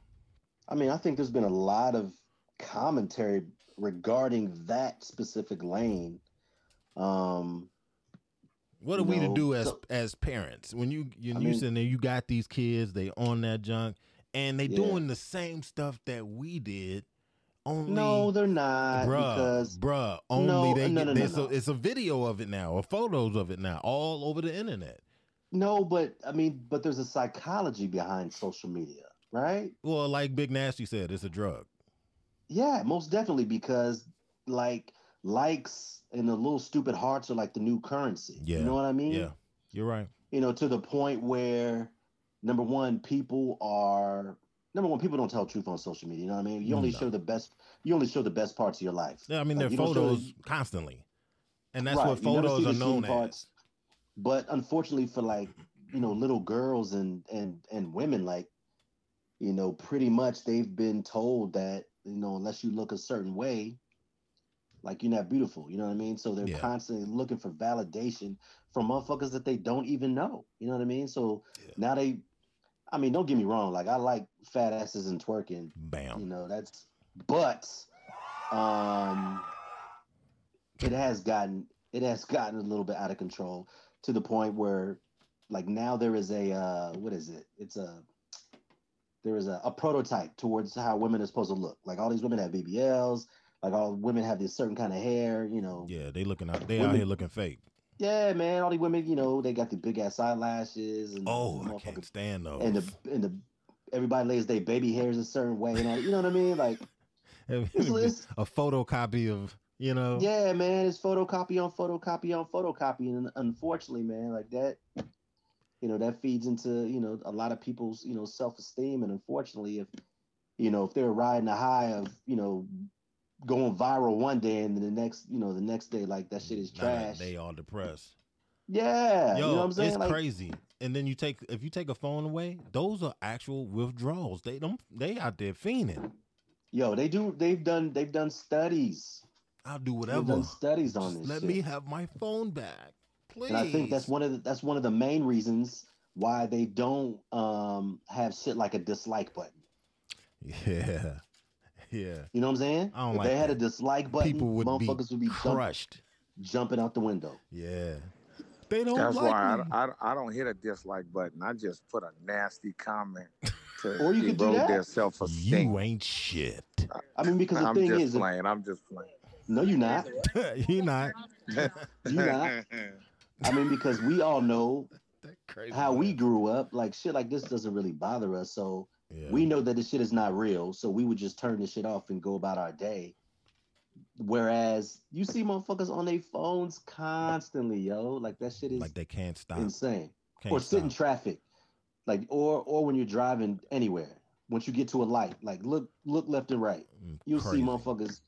I mean, I think there's been a lot of commentary regarding that specific lane. Um, what are we to do as so- as parents when you you you mean- sitting there, you got these kids, they on that junk, and they Yeah. doing the same stuff that we did. Only no, they're not bruh, because bruh, only No, they no, get no, no. It's a video of it now, or photos of it now, all over the internet. no, but I mean, but there's a psychology behind social media, right? Well, like Big Nasty said, it's a drug. Yeah, most definitely because like likes and the little stupid hearts are like the new currency. Yeah, You know what I mean? Yeah, you're right. You know, to the point where number one, people are number one, people don't tell truth on social media. You know what I mean? You only No. show the best you only show the best parts of your life. Yeah, I mean, Like, they're show the- photos constantly, and that's Right, what photos are known shitty as. parts. But unfortunately for like, you know, little girls and and and women, like, you know, pretty much they've been told that, you know, unless you look a certain way, like you're not beautiful. You know what I mean? So they're Yeah. constantly looking for validation from motherfuckers that they don't even know. You know what I mean? So now they I mean, don't get me wrong, like I like fat asses and twerking. Bam. You know, that's but um it has gotten it has gotten a little bit out of control to the point where like now there is a uh what is it it's a there is a, a prototype towards how women are supposed to look like all these women have bbls like all women have this certain kind of hair you know Yeah, they looking out. They out Women- here looking fake. yeah man all these women you know they got the big ass eyelashes and Oh, I can't stand those. and the and the everybody lays their baby hairs a certain way and all, you know what i mean like it's- it's- a photocopy of you know. Yeah, man, it's photocopy on photocopy on photocopy, and unfortunately, man, like that, you know, that feeds into you know a lot of people's you know self esteem, and unfortunately, if you know if they're riding a high of you know going viral one day, and then the next you know the next day like that shit is trash. They all depressed. yeah, Yo, you know what I'm saying? it's Like, crazy. And then you take if you take a phone away, those are actual withdrawals. They don't. They out there fiending. Yo, they do. They've done. They've done studies. I'll do They've whatever. done studies on Just this. let shit. me have my phone back, please. And I think that's one of the, that's one of the main reasons why they don't um, have shit like a dislike button. Yeah, yeah. You know what I'm saying? I don't if like they had that. a dislike button, People would be motherfuckers would be crushed. jumping out the window. Yeah, they don't That's like why me. I, I, I don't hit a dislike button. I just put a nasty comment to Or you could do erode that. their self esteem. you ain't shit. I mean, because the I'm thing just is, playing. I'm just playing. no, you're not. he not. you're not. I mean, because we all know That crazy. how we grew up. Like shit like this doesn't really bother us. So Yeah. we know that this shit is not real. So we would just turn this shit off and go about our day. Whereas you see motherfuckers on their phones constantly, yo. Like that shit is like they can't stop. insane. Can't or sit in traffic. Like or or when you're driving anywhere. Once you get to a light, like look look left and right. Mm, You'll crazy. see motherfuckers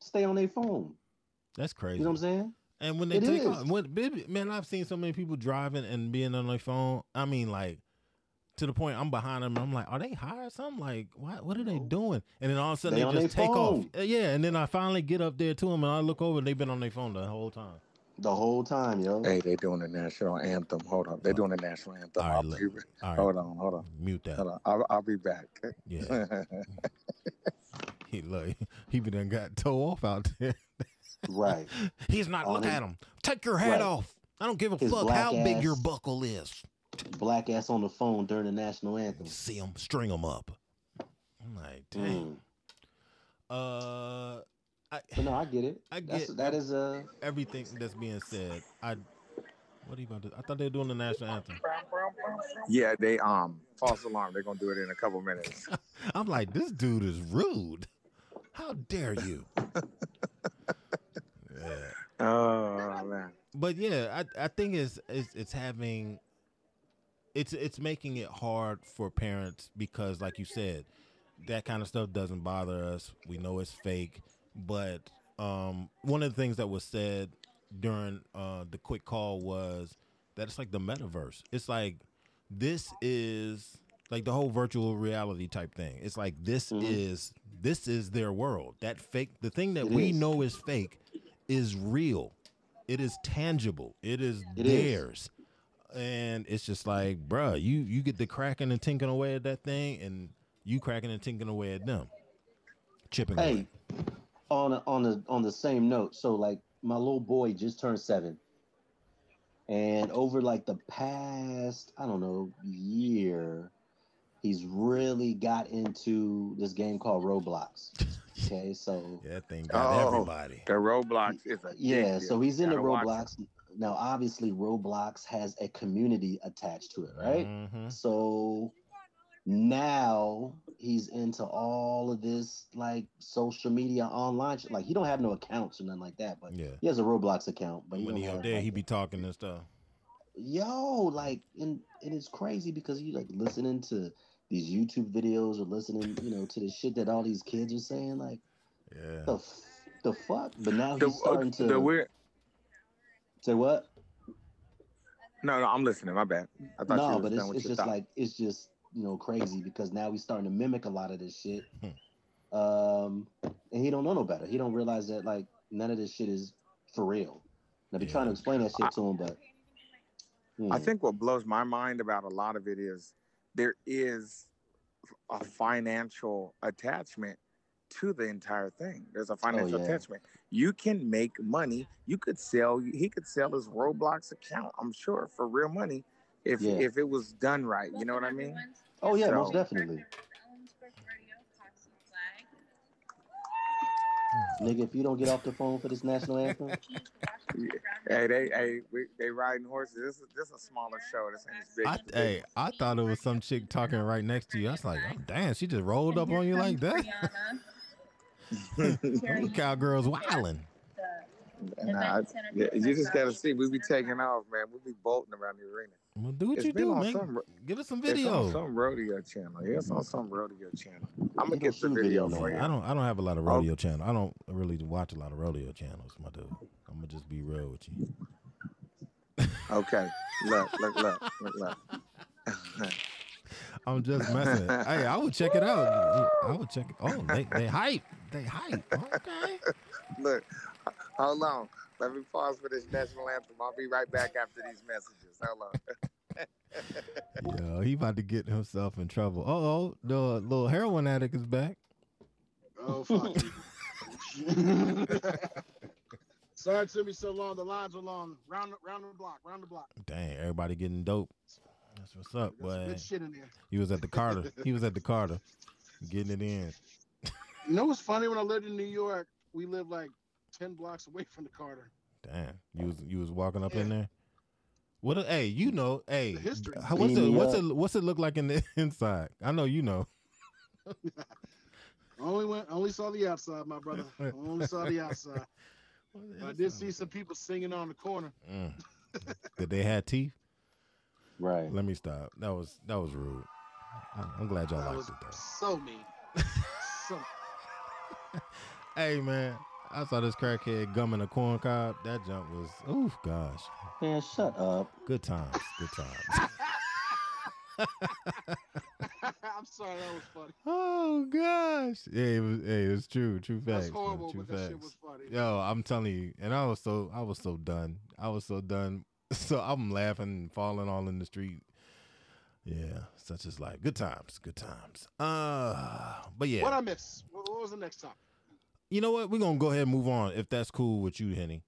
stay on their phone. That's crazy. You know what I'm saying? And when they It take is. off, when, baby, man, I've seen so many people driving and being on their phone. I mean, like to the point I'm behind them. I'm like, are they high or something? Like, what? What are they doing? And then all of a sudden They they, just their take off. phone. Uh, Yeah, and then I finally get up there to them and I look over and they've been on their phone the whole time. The whole time, yo. Hey, they doing the national anthem. Hold on, they're doing the national anthem. All right, I'll look. be, All right, hold on, hold on, mute that. hold on. I'll, I'll be back. Yeah, he look, he be done got toe off out there. Right. He's not. On look his- at him. Take your hat Right. off. I don't give a His fuck black how big your buckle is. Black ass on the phone during the national anthem. See him, string him up. I'm like, dang. Mm. Uh, I, But no, I get it. I That's get that is uh everything that's being said. I, what are you about to? I thought they were doing the national anthem. yeah, they um false alarm. They're gonna do it in a couple minutes. I'm like, this dude is rude. How dare you? yeah. Oh man. But yeah, I I think it's it's it's having it's it's making it hard for parents because like you said, that kind of stuff doesn't bother us. We know it's fake, but um one of the things that was said during uh the quick call was that it's like the metaverse. It's like this is like the whole virtual reality type thing. It's like this Mhm. is this is their world. That fake the thing that It we is. know is fake is real. It is tangible. It is It is. Theirs. And it's just like, bruh, you you get the cracking and tinkering away at that thing, and you cracking and tinkering away at them, chipping hey away. on a, on the on the same note. So like my little boy just turned seven. And over like the past, I don't know, year, he's really got into this game called Roblox. Okay, so Yeah, that thing got Oh. everybody. The Roblox is a Yeah, deal. so he's into Gotta watch. Roblox. Now, obviously, Roblox has a community attached to it, right? Mhm. So now he's into all of this like social media online shit. Like he don't have no accounts or nothing like that, but Yeah. he has a Roblox account. But he When don't he have, out there, he be talking and stuff. yo, like, and, and it's crazy because you like listening to these YouTube videos or listening, you know, to the shit that all these kids are saying. Like, Yeah. the f- the fuck? But now The, he's starting to the weird. Say what? No, no, I'm listening. My bad. I thought you No, was but it's, it's just thought. like it's just you know crazy because now he's starting to mimic a lot of this shit. Hmm. Um, and he don't know no better. He don't realize that like none of this shit is for real. And I be Yeah. trying to explain that shit to him, but I hmm. think what blows my mind about a lot of it is there is a financial attachment to the entire thing. There's a oh, financial yeah. attachment. You can make money. You could sell. He could sell his Roblox account. I'm sure for real money, if Yeah. if it was done right. You know what I mean? oh yeah, most definitely, nigga. If you don't get off the phone for this national anthem, Hey, they hey we, they riding horses. This is this is a smaller show. This ain't as big. I, as hey, I thought it was some chick talking right next to you. I was like, oh, damn, she just rolled up on you like that. Them cowgirls wilding. Nah, yeah, you just gotta see. We be taking off, man. We be bolting around the arena. Well, do what It's you do, man. some Give us some It's on video. some rodeo channel. Yeah, it's mm-hmm. on some rodeo channel. I'm gonna don't get the shoot video video for you. I don't. I don't have a lot of Oh. rodeo channel. I don't really watch a lot of rodeo channels, my dude. I'm gonna just be real with you. Okay, look, look, look, look, look. I'm just messing. hey, I would check it out. I would check it. Oh, they they hype. They hype. Okay. look, hold on. Let me pause for this national anthem. I'll be right back after these messages. Hold on. Yo, he about to get himself in trouble. Uh oh, the little heroin addict is back. Oh fuck. Sorry it took me so long. The lines are long. Round, round the block. Round the block. Dang, everybody getting dope. That's what's up, Got boy. good shit in there. He was at the Carter. He was at the Carter, getting it in. You know what's funny? When I lived in New York, we lived like ten blocks away from the Carter. Damn, you was you was walking up in there. What? A, hey, you know, hey, The history. how- what's it? What's it? What's it look like in the inside? I know you know. Only went, only saw the outside, my brother. only saw the outside. But I did see some people singing on the corner. Mm. Did they have teeth? Right. Let me stop. That was that was rude. I- I'm glad y'all That liked was it though. so mean. so Hey man, I saw this crackhead gumming a corn cob. That jump was, oof, gosh, Man, shut up. good times, good times. I'm sorry, that was funny. oh gosh, yeah, it was. Hey, it's true, true facts. That's man, horrible, true but that shit was funny. Yo, I'm telling you, and I was so, I was so done. I was so done. So I'm laughing and falling all in the street. Yeah, such is life. Good times, good times. Uh, but yeah, What I miss? What, what was the next topic? you know what? We're gonna go ahead and move on if that's cool with you, Henny.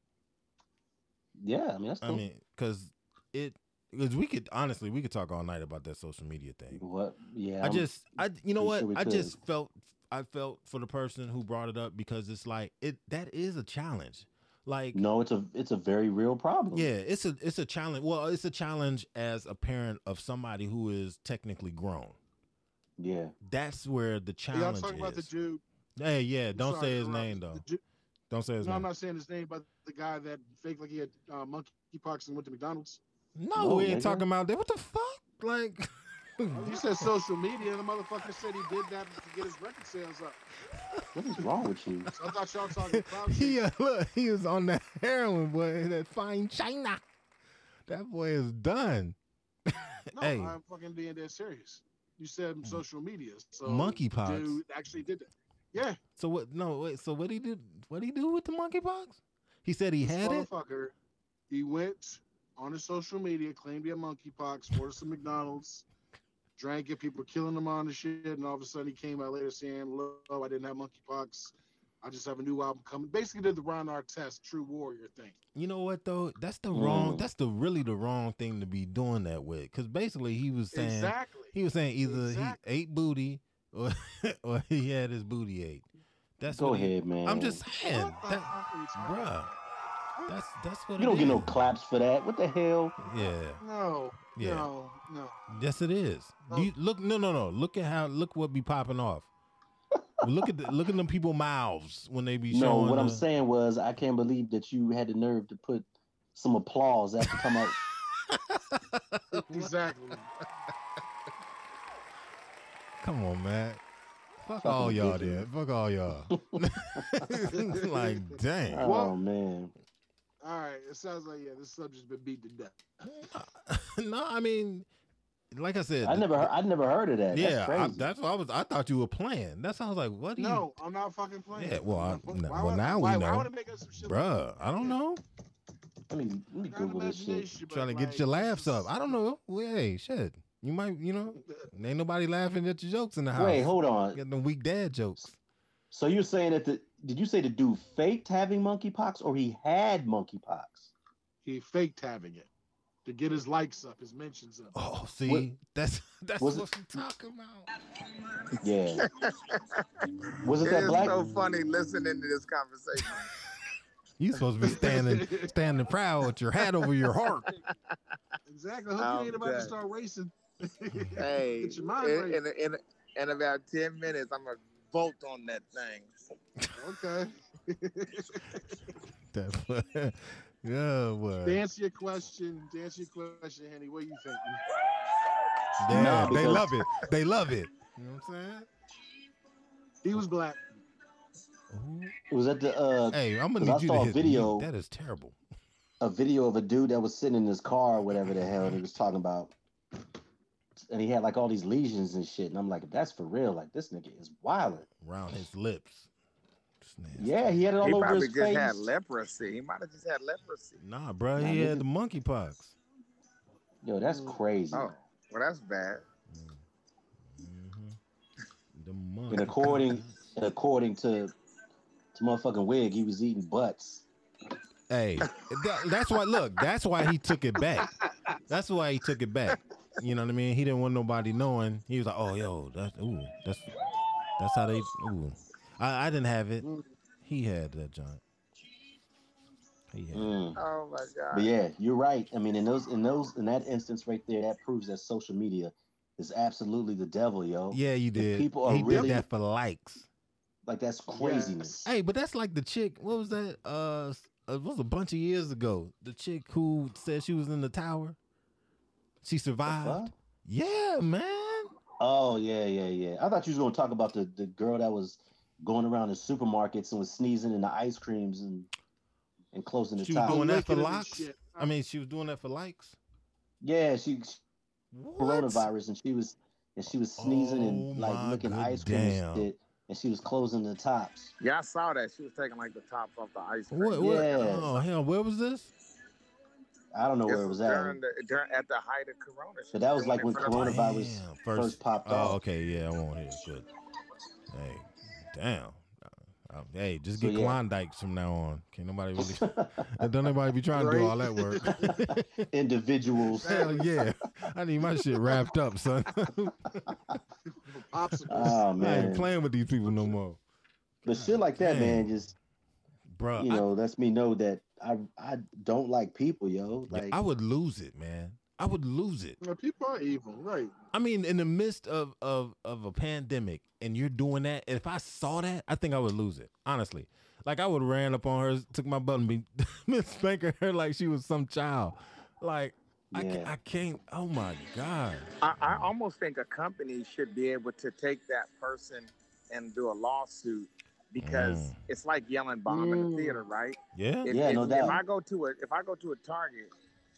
Yeah, I mean that's cool. I mean, because it, because we could honestly, we could talk all night about that social media thing. what? Yeah. I I'm- just, I, you know what? sure I could. just felt, I felt for the person who brought it up because it's like it that is a challenge. Like, no, it's a it's a very real problem. yeah, it's a it's a challenge. Well, it's a challenge as a parent of somebody who is technically grown. Yeah. That's where the Hey, Y'all challenge talking about the is. dude? Hey, yeah, I'm don't sorry say to his interrupt. name though. Don't say his no, I'm not saying his name, but the guy that faked like he had uh, monkeypox and went to McDonald's. No, No, we ain't nigga. talking about that. What the fuck? Like, You said social media, and the motherfucker said he did that to get his record sales up. What is wrong with you? So I thought y'all talking cloud he uh, look, he was on that heroin boy, that fine China. That boy is done. No, hey. I'm fucking being dead serious. You said social media, so Monkeypox. Dude actually did that. Yeah, So what? No, wait. So what he do? What he do with the monkeypox? He said he this had it. motherfucker. He went on his social media, claimed he had monkeypox, ordered some McDonald's, drank it. People were killing him on the shit, and all of a sudden he came out later saying, "Look, I didn't have monkeypox. I just have a new album coming." Basically, did the Ron Artest True Warrior thing. You know what though? That's the wrong. Mm. That's the really the wrong thing to be doing that with. Because basically he was saying Exactly. he was saying either Exactly. he ate booty or or he had his booty ate. That's Go what he- ahead, man. I'm just saying, that, fuck are you talking bruh. That's that's what You it don't get no claps for that. What the hell? Yeah. No, Yeah. no, no. Yes, it is. No. You, look, no, no, no. Look at how. Look what be popping off. look at the, look at them people mouths when they be No, showing. what I'm saying was I can't believe that you had the nerve to put some applause after come out. Exactly. Come on, man. Fuck all y'all idiot. then. Fuck all y'all. like, dang. Oh Well- man. All right. It sounds like yeah, this subject's been beat to death. no, I mean, like I said, I never heard, I never heard of that. Yeah, That's I, that's what I was. I thought you were playing. That sounds like what? Do you, No, I'm not fucking playing. Yeah, well, I- Why no, would- well, now we why, know. Why would it make us some shit bruh? I don't know. I mean, let me Google this shit. imagination, but, Trying to get your laughs up. I don't know. Well, hey, shit. You might, you know, ain't nobody laughing at your jokes in the house. Wait, hold on. Get them weak dad jokes. So you're saying that the did you say the dude faked having monkeypox or he had monkeypox? He faked having it to get his likes up, his mentions up. Oh, see, What- that's that's was what it- I'm talking about. Yeah. Was it It that is black? so funny listening to this conversation. You supposed to be standing standing proud with your hat over your heart. Exactly. I hope I'm you ain't about to start racing. Hey, Get your mind in, right. in, in, in about 10 minutes, I'm going to vote on that thing. Okay. That- yeah, boy. to answer your question, to answer your question, Henny, what do you think? Yeah, Nah, they love it. They love it. You know what I'm saying? He was black. Was that the uh Hey, I'm gonna 'Cause I need you saw to a hit video- mute. That is terrible. a video of a dude that was sitting in his car or whatever the hell he was talking about. And he had like all these lesions and shit. And I'm like, that's for real, like this nigga is wild. Around his lips. It's nasty. Yeah, he had it all He over probably just had leprosy. He might have just had leprosy. Nah, bro, Nah, he nigga. had the monkeypox. Yo, that's crazy. Oh, well, that's bad. Mm-hmm. The monkey. And according and according to to motherfucking Wig, he was eating butts. Hey, that, that's why. Look, that's why he took it back. That's why he took it back. You know what I mean? He didn't want nobody knowing. He was like, "Oh, yo, that's ooh, that's that's how they ooh." I, I didn't have it. He had that joint. Yeah. Mm. Oh my god. But yeah, you're right. I mean, in those, in those, in that instance right there, that proves that social media is absolutely the devil, yo. Yeah, you If did. people are he really did that for likes. like that's craziness. Hey, but that's like the chick. What was that? Uh, it was a bunch of years ago. The chick who said she was in the tower. She survived. Yeah, man. Oh yeah, yeah, yeah. I thought you was gonna talk about the the girl that was going around in supermarkets and was sneezing in the ice creams and and closing the She was doing that for Licking 'em and likes. I mean, she was doing that for likes. Yeah, she What? coronavirus and she was and she was sneezing Oh, and like looking ice cream damn. and shit, and she was closing the tops. Yeah, I saw that. She was taking like the tops off the ice cream. What? what? Yeah. Oh hell, where was this? I don't know This where it was during at, the, during, at the height of Corona. But that was like when coronavirus Damn, first, popped Oh, off. okay, yeah, I won't hear. Good. Hey, damn. Uh, hey, just So, get yeah. Klondikes from now on. Can't nobody really. don't nobody be trying to do all that work. Individuals. Hell yeah, I need my shit wrapped up, son. Popsicles. Oh I ain't man. playing with these people no more, But shit like that, Dang. man, just bro. you know, lets me know that I I don't like people, yo. I, Like I would lose it, man. I would lose it. No, people are evil, right? I mean, in the midst of of of a pandemic, and you're doing that. If I saw that, I think I would lose it. Honestly, like I would ran up on her, took my butt, and be spanking her like she was some child. Like I, ca- Yeah. I can't. Oh my god. I, I almost think a company should be able to take that person and do a lawsuit because Mm. it's like yelling bomb in the theater, right? Yeah. If, Yeah, if, no if doubt. I go to a if I go to a Target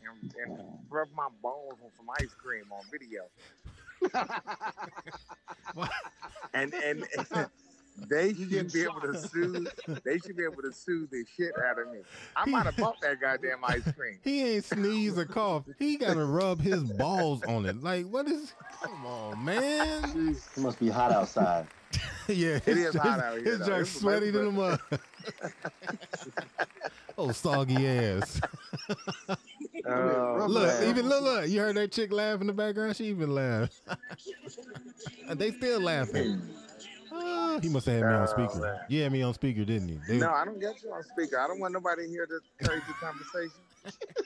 and, and rub my balls on some ice cream on video, and and they should getting be able to shot. sue. They should be able to sue the shit out of me. I might have bought that goddamn ice cream. He ain't sneeze or cough. He gotta rub his balls on it. Like what is? Come on, man. It must be hot outside. yeah, It is hot out here, His though. sweaty to the amazing. mud. oh, soggy ass. Oh, Look, man. even look, look. You heard that chick laugh in the background. She even laughed. and they still laughing. Ah, he must have had me on Oh, speaker. man. You had me on speaker, didn't you? They- No, I don't get you on speaker. I don't want nobody to hear this crazy conversation.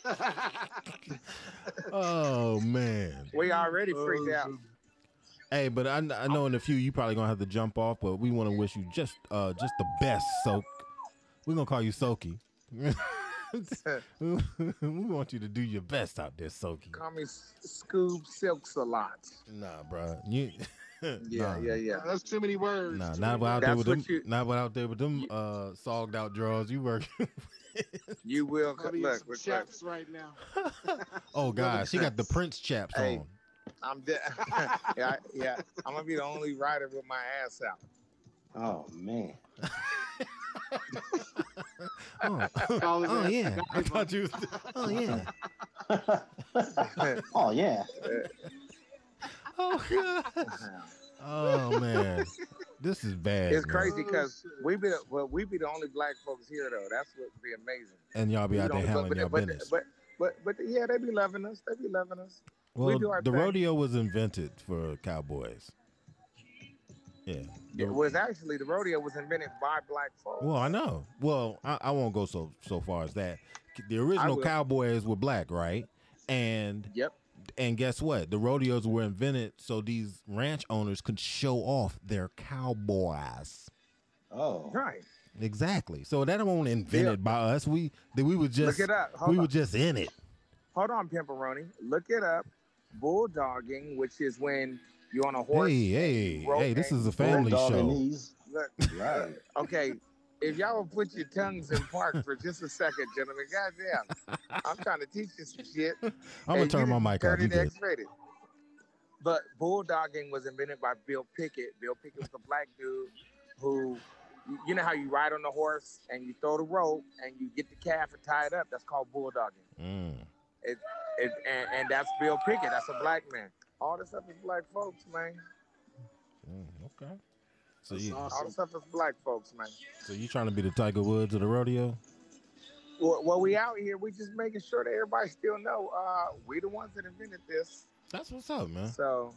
Oh man. We already freaked out. Hey, but I, I know in a few you probably gonna have to jump off, but we want to wish you just uh just the best, Soak. We're gonna call you Soaky. we want you to do your best out there, Soaky. Call me Scoob Silks a lot. Nah, bro. You Yeah, nah. yeah, yeah. That's too many words. Nah, not many out there That's with what them. you- Not out there with them uh sogged out drawers. You work. You will words. I'll look, some look, look. chaps right now. oh God, she got the Prince chaps Hey. on. I'm de- yeah, yeah. I'm gonna be the only rider with my ass out. Oh man. Oh, Call oh, oh yeah. I Guyver. thought you. Was, oh yeah. oh yeah. Oh God. Oh man, this is bad. It's man. crazy because Oh, we be the, well, we be the only black folks here though. That's what would be amazing. And y'all be We out there handling your but, business. But, but but yeah, they be loving us. They be loving us. we well, do our the thing. rodeo was invented for cowboys. Yeah. It was actually the rodeo was invented by black folks. well, I know. Well, I, I won't go so so far as that. The original cowboys were black, right? And Yep. and guess what? The rodeos were invented so these ranch owners could show off their cowboys. Oh. Right. Exactly. So that wasn't invented by us. We that we were just Look it up. Hold we on. were just in it. Hold on, Pimperoni. Look it up. Bulldogging, which is when you're on a horse. Hey, hey, hey! This is a family show. Look, Right. okay. If y'all will put your tongues in park for just a second, gentlemen, goddamn, I'm trying to teach you some shit. I'm gonna turn my mic off. Turn You it good? X-rated. But bulldogging was invented by Bill Pickett. Bill Pickett was a black dude who, you know how you ride on the horse and you throw the rope and you get the calf and tie it up. That's called bulldogging. Mm. It, it, and, and that's Bill Pickett. That's a black man. All this stuff is black folks, man. Mm, okay. So That's you All awesome. this stuff is black folks, man. so you trying to be the Tiger Woods of the rodeo? Well, well, we out here. We just making sure that everybody still know uh, we the ones that invented this. That's what's up, man. So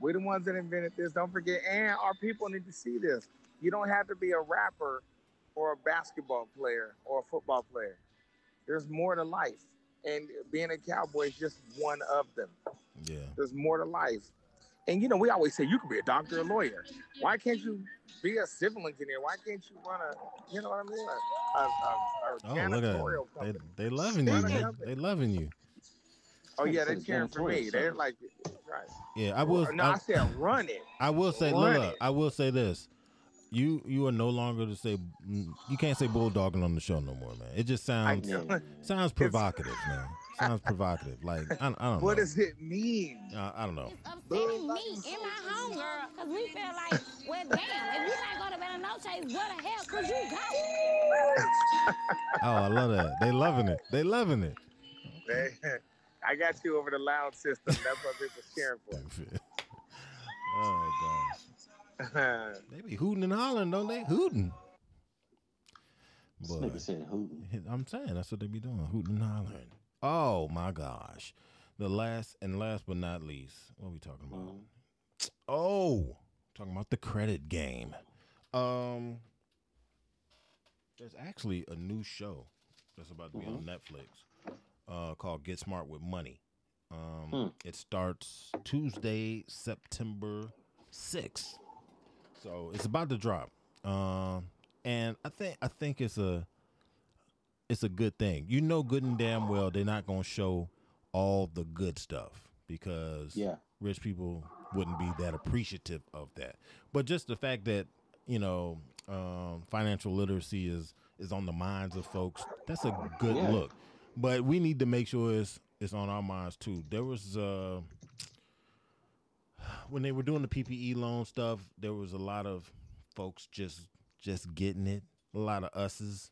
we the ones that invented this. Don't forget, and our people need to see this. You don't have to be a rapper or a basketball player or a football player. there's more to life, and being a cowboy is just one of them. Yeah. There's more to life, and you know we always say you could be a doctor, a lawyer. Why can't you be a civil engineer? Why can't you run a, you know what I mean? A, a, a, a Oh, look at janitorial they, they loving you, man. They loving you. Oh yeah, they're cheering for me. They're like, right. Yeah, I will. No, I, I, said run it. I will say, Run look, look, it. I will say this. You you are no longer to say you can't say bulldogging on the show no more, man. It just sounds sounds provocative, man. Sounds provocative. Like I, I don't know. What does it mean? I, I don't know. upsetting me in my home, girl, because we feel like, well, damn, if you not going to Better No Chase, where the hell could you go? Oh, I love that. They loving it. They loving it. They- I got you over the loud system. That's what people cheering oh gosh. For. They be hooting and hollering, don't they? Hooting. This nigga said hooting. I'm saying that's what they be doing, hooting and hollering. Oh my gosh. The last and last but not least, what are we talking about? Mm-hmm. Oh, talking about the credit game. Um, there's actually a new show that's about to be on Netflix uh, called Get Smart with Money. Um, Hmm. It starts Tuesday, September 6th. So it's about to drop. Um, and I think I think it's a it's a good thing. You know good and damn well they're not gonna show all the good stuff because Yeah. rich people wouldn't be that appreciative of that. But just the fact that you know um, financial literacy is is on the minds of folks, that's a good Yeah. look. But we need to make sure it's it's on our minds too. There was uh, when they were doing the PPE loan stuff, there was a lot of folks just just getting it. A lot of us's.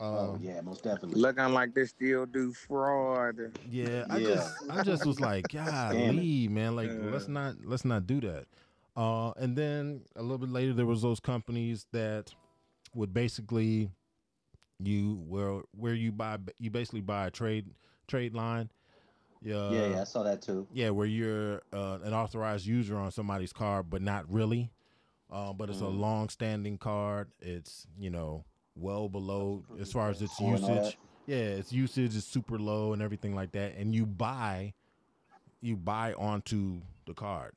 Oh Um, yeah, most definitely. Looking like they still do fraud. Yeah, I Yeah. just I just was like, golly, man, like Yeah. let's not let's not do that. Uh, and then a little bit later, there was those companies that would basically you where where you buy you basically buy a trade trade line. Yeah, yeah, yeah, I saw that too. yeah, where you're uh, an authorized user on somebody's card, but not really. Uh, but it's a Mhm. long-standing card. It's you know well below as far as its usage. Yeah, its usage is super low and everything like that. And you buy, you buy onto the card.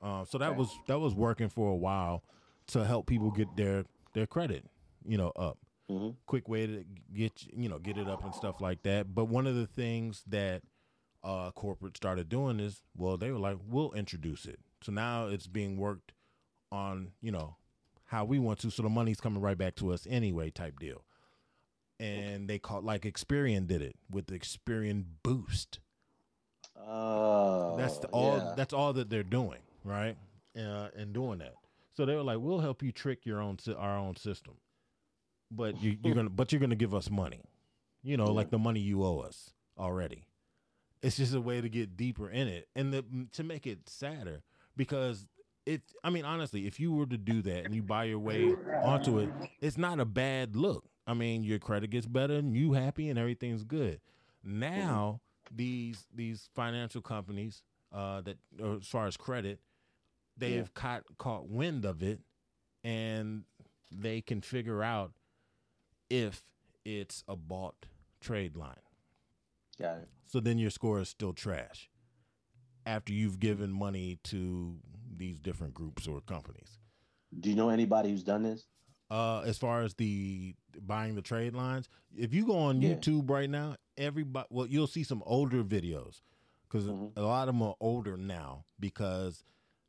Uh, so that Okay. was that was working for a while to help people get their their credit, you know, up. Mhm. Quick way to get you know get it up and stuff like that. But one of the things that uh, corporate started doing this, well, they were like, we'll introduce it. So now it's being worked on, you know, how we want to. So the money's coming right back to us anyway, type deal. And they called like Experian did it with the Experian Boost. Oh, That's the, all. yeah. That's all that they're doing, right? Uh, and doing that. So they were like, we'll help you trick your own our own system, but you, you're gonna but you're gonna give us money, you know, Yeah. like the money you owe us already. It's just a way to get deeper in it and the, to make it sadder because it. I mean, honestly, if you were to do that and you buy your way onto it, it's not a bad look. I mean, your credit gets better and you happy and everything's good. Now these these financial companies uh, that uh, as far as credit, they've Yeah. caught caught wind of it, and they can figure out if it's a bought trade line. Got it. So then your score is still trash after you've given money to these different groups or companies. Do you know anybody who's done this? Uh, as far as the buying the trade lines, if you go on Yeah. YouTube right now, everybody, well, you'll see some older videos because Mhm. a lot of them are older now because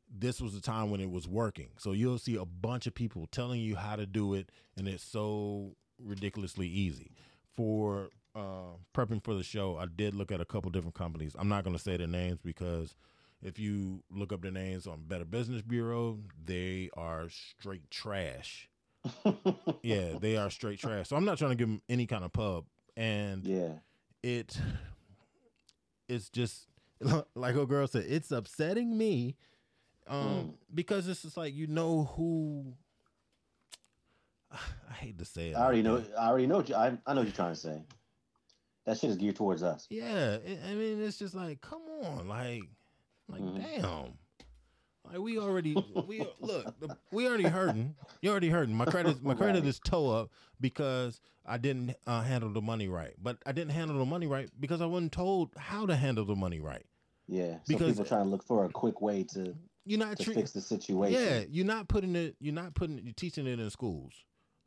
this was the time when it was working. So you'll see a bunch of people telling you how to do it, and it's so ridiculously easy. For uh, prepping for the show, I did look at a couple different companies. I'm not going to say their names because if you look up their names on Better Business Bureau, they are straight trash. yeah, they are straight trash. So I'm not trying to give them any kind of pub, and yeah. it it's just like a girl said, it's upsetting me um because it's just like you know who I hate to say it. I already like know. that. I already know. I, I know what you're trying to say. That shit is geared towards us. Yeah, it, I mean it's just like come on, like like Mhm. damn. Like we already we look the- we already hurting. You already hurting. My credit my credit Right. is toe up because I didn't uh, handle the money right. But I didn't handle the money right because I wasn't told how to handle the money right. Yeah. So Because- people trying to look for a quick way to, You're not to treat- fix the situation. Yeah, you're not putting it. You're not putting. it- You're teaching it in schools.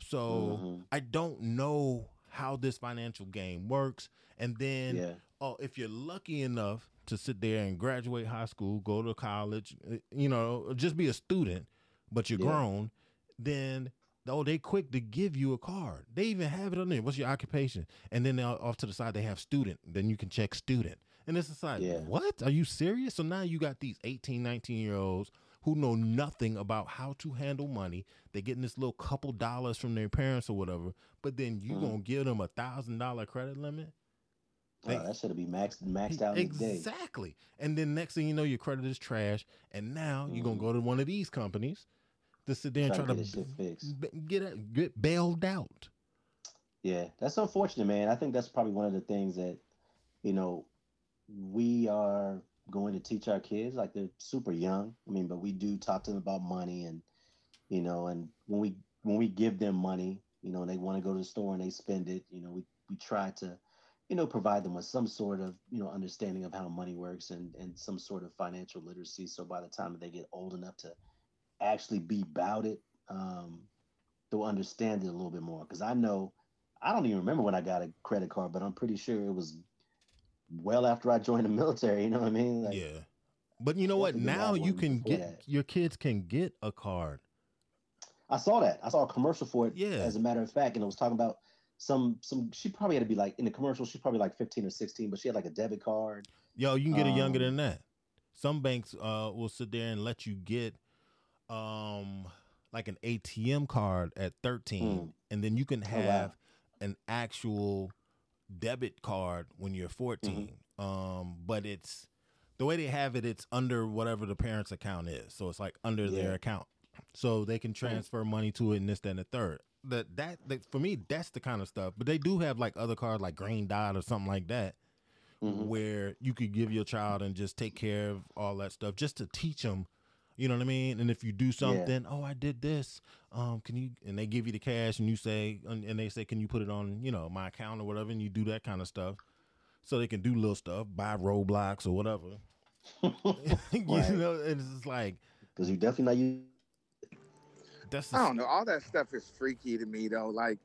So Mhm. I don't know how this financial game works. And then, Yeah. oh, if you're lucky enough to sit there and graduate high school, go to college, uh, you know, just be a student, but you're Yeah. grown, then oh, they quick to give you a card. They even have it on there. What's your occupation? And then off to the side they have student. Then you can check student. And it's just like, Yeah. what? Are you serious? So now you got these 18, 19 year olds who know nothing about how to handle money. They're getting this little couple dollars from their parents or whatever, but then you Mhm. gonna give them a thousand dollar credit limit? Oh, that should be maxed maxed out a. Exactly. And then next thing you know, your credit is trash, and now you're gonna Mhm. go to one of these companies to sit there and Try try to to, get this shit b- get it- get bailed out. Yeah, that's unfortunate, man. I think that's probably one of the things that, you know, we are going to teach our kids. Like they're super young. I mean, but we do talk to them about money and, you know, and when we when we give them money, you know, and they want to go to the store and they spend it, you know, we we try to, you know, provide them with some sort of, you know, understanding of how money works and and some sort of financial literacy. So by the time they get old enough to actually be about it, um, they'll understand it a little bit more. Because I know I don't even remember when I got a credit card, but I'm pretty sure it was well after I joined the military. You know what I mean? Like, yeah. But you know what? Now you can get that. your kids can get a card. I saw that. I saw a commercial for it. Yeah. As a matter of fact, and it was talking about some some. She probably had to be like in the commercial. She's probably like 15 or 16, but she had like a debit card. Yo, you can get it younger Um, than that. Some banks uh will sit there and let you get um like an ATM card at 13 Mm. and then you can Oh, wow. have an actual debit card when you're 14. Mm-hmm. Um but it's the way they have it it's under whatever the parents account is. So it's like under their account. So they can transfer money to it and this and the third. That, that that for me that's the kind of stuff. But they do have like other cards like Green Dot or something like that Mhm. where you could give your child and just take care of all that stuff just to teach them you know what i mean and if you do something oh i did this um can you and they give you the cash and you say and and they say can you put it on you know my account or whatever and you do that kind of stuff so they can do little stuff buy Roblox or whatever you Right. know and it's just like Because you definitely not you. that's I don't know. All that stuff is freaky to me, though. Like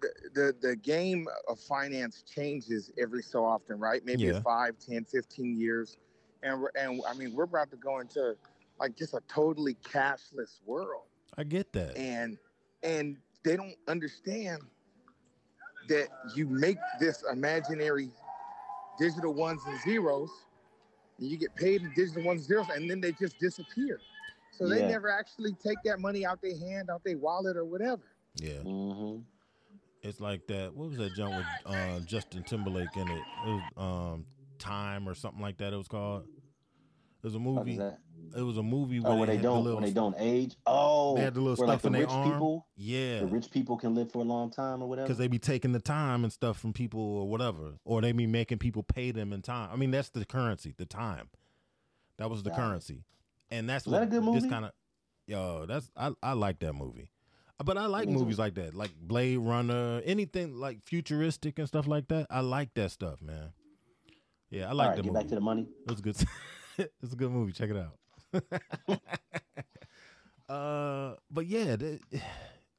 the the, the game of finance changes every so often, right? Maybe Yeah. it's five, 10, 15 years, and we're, and I mean we're about to go into like just a totally cashless world, i get that. And and they don't understand that you make this imaginary digital ones and zeros, and you get paid in digital ones and zeros, and then they just disappear. So they never actually take that money out their hand, out their wallet, or whatever. yeah. Hmm it's like that what was that jump with uh, justin timberlake in it? It was um time or something like that it was called. It was a What is movie. that? It was a movie Oh, where where they had don't little, when they don't age. Oh, they had the little where, like, stuff in the their arm. people, yeah, the rich people can live for a long time or whatever. because they be taking the time and stuff from people or whatever, or they be making people pay them in time. I mean, that's the currency, the time. That was the currency, and that's Was that what a good this movie? kind of. Yo, that's I I like that movie, but I like movies like that, like Blade Runner, anything like futuristic and stuff like that. I like that stuff, man. Yeah, I like All right, the get movie. back to the money. It was good. it's a good movie. Check it out. uh, but yeah, th-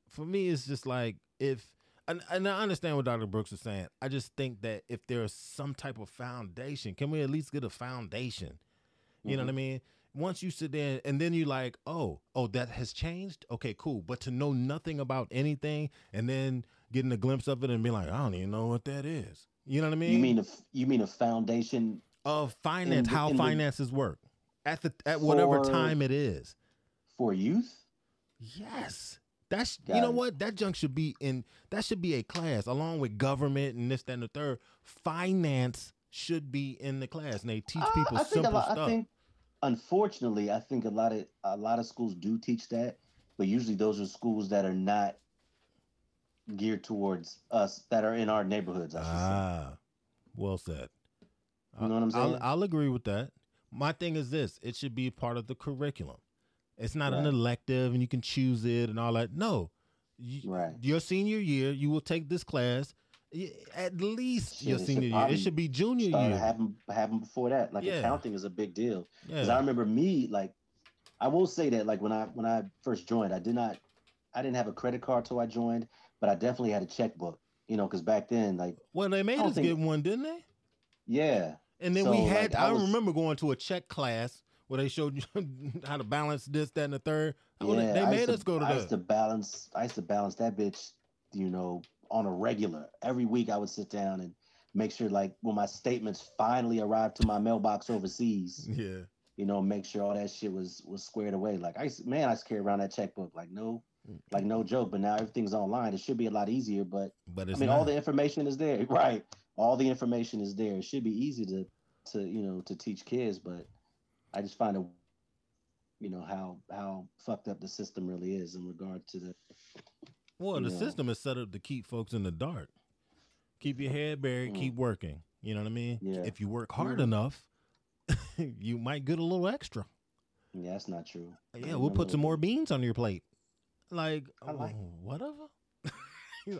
for me, it's just like if, and, and I understand what Dr. Brooks is saying. I just think that if there's some type of foundation, can we at least get a foundation? You know what I mean? Once you sit there and then you like, oh, oh, that has changed. Okay, cool. But to know nothing about anything and then getting a glimpse of it and be like, I don't even know what that is. You know what I mean? You mean a you mean a foundation of finance, the- how in the- finances work at the at whatever For- time it is. for youth? Yes. That's you Got know it. what? That junk should be in that should be a class along with government and this, that, and the third. Finance should be in the class and they teach Uh, people a simple lot, stuff. I think, unfortunately, I think a lot of a lot of schools do teach that, but usually those are schools that are not geared towards us that are in our neighborhoods. I should say. ah, well said. You know what I'm I'll, saying? I'll agree with that. My thing is this: it should be part of the curriculum. It's not an elective, and you can choose it and all that. No, you, Right. your senior year, you will take this class. At least Shit, your senior year. It should be junior year. having having before that. Like Yeah. accounting is a big deal. Because Yeah. I remember me, like, I will say that, like, when I when I first joined, I did not, I didn't have a credit card till I joined, but I definitely had a checkbook. You know, because back then, like, Well, they made us think- get one, didn't they? yeah, And then So, we had. like, I I, was- remember going to a check class where they showed you how to balance this, that, and the third. Yeah. they made used us go to I used that. to balance. I used to balance that bitch. You know, on a regular. Every week, I would sit down and make sure, like, when my statements finally arrived to my mailbox overseas, Yeah. you know, make sure all that shit was was squared away. Like I used, man, I used to carry around that checkbook like no, like no joke. But now everything's online. It should be a lot easier. But But I mean, all the information is there, right? All the information is there. It should be easy to to you know to teach kids. But I just find it, you know, how how fucked up the system really is in regard to the. Well, the know. system is set up to keep folks in the dark. Keep your head buried, keep working. You know what I mean? Mm. Yeah. If you work hard enough, you might get a little extra. Yeah, that's not true. Yeah, we'll put some more beans on your plate. Like, like- oh, whatever.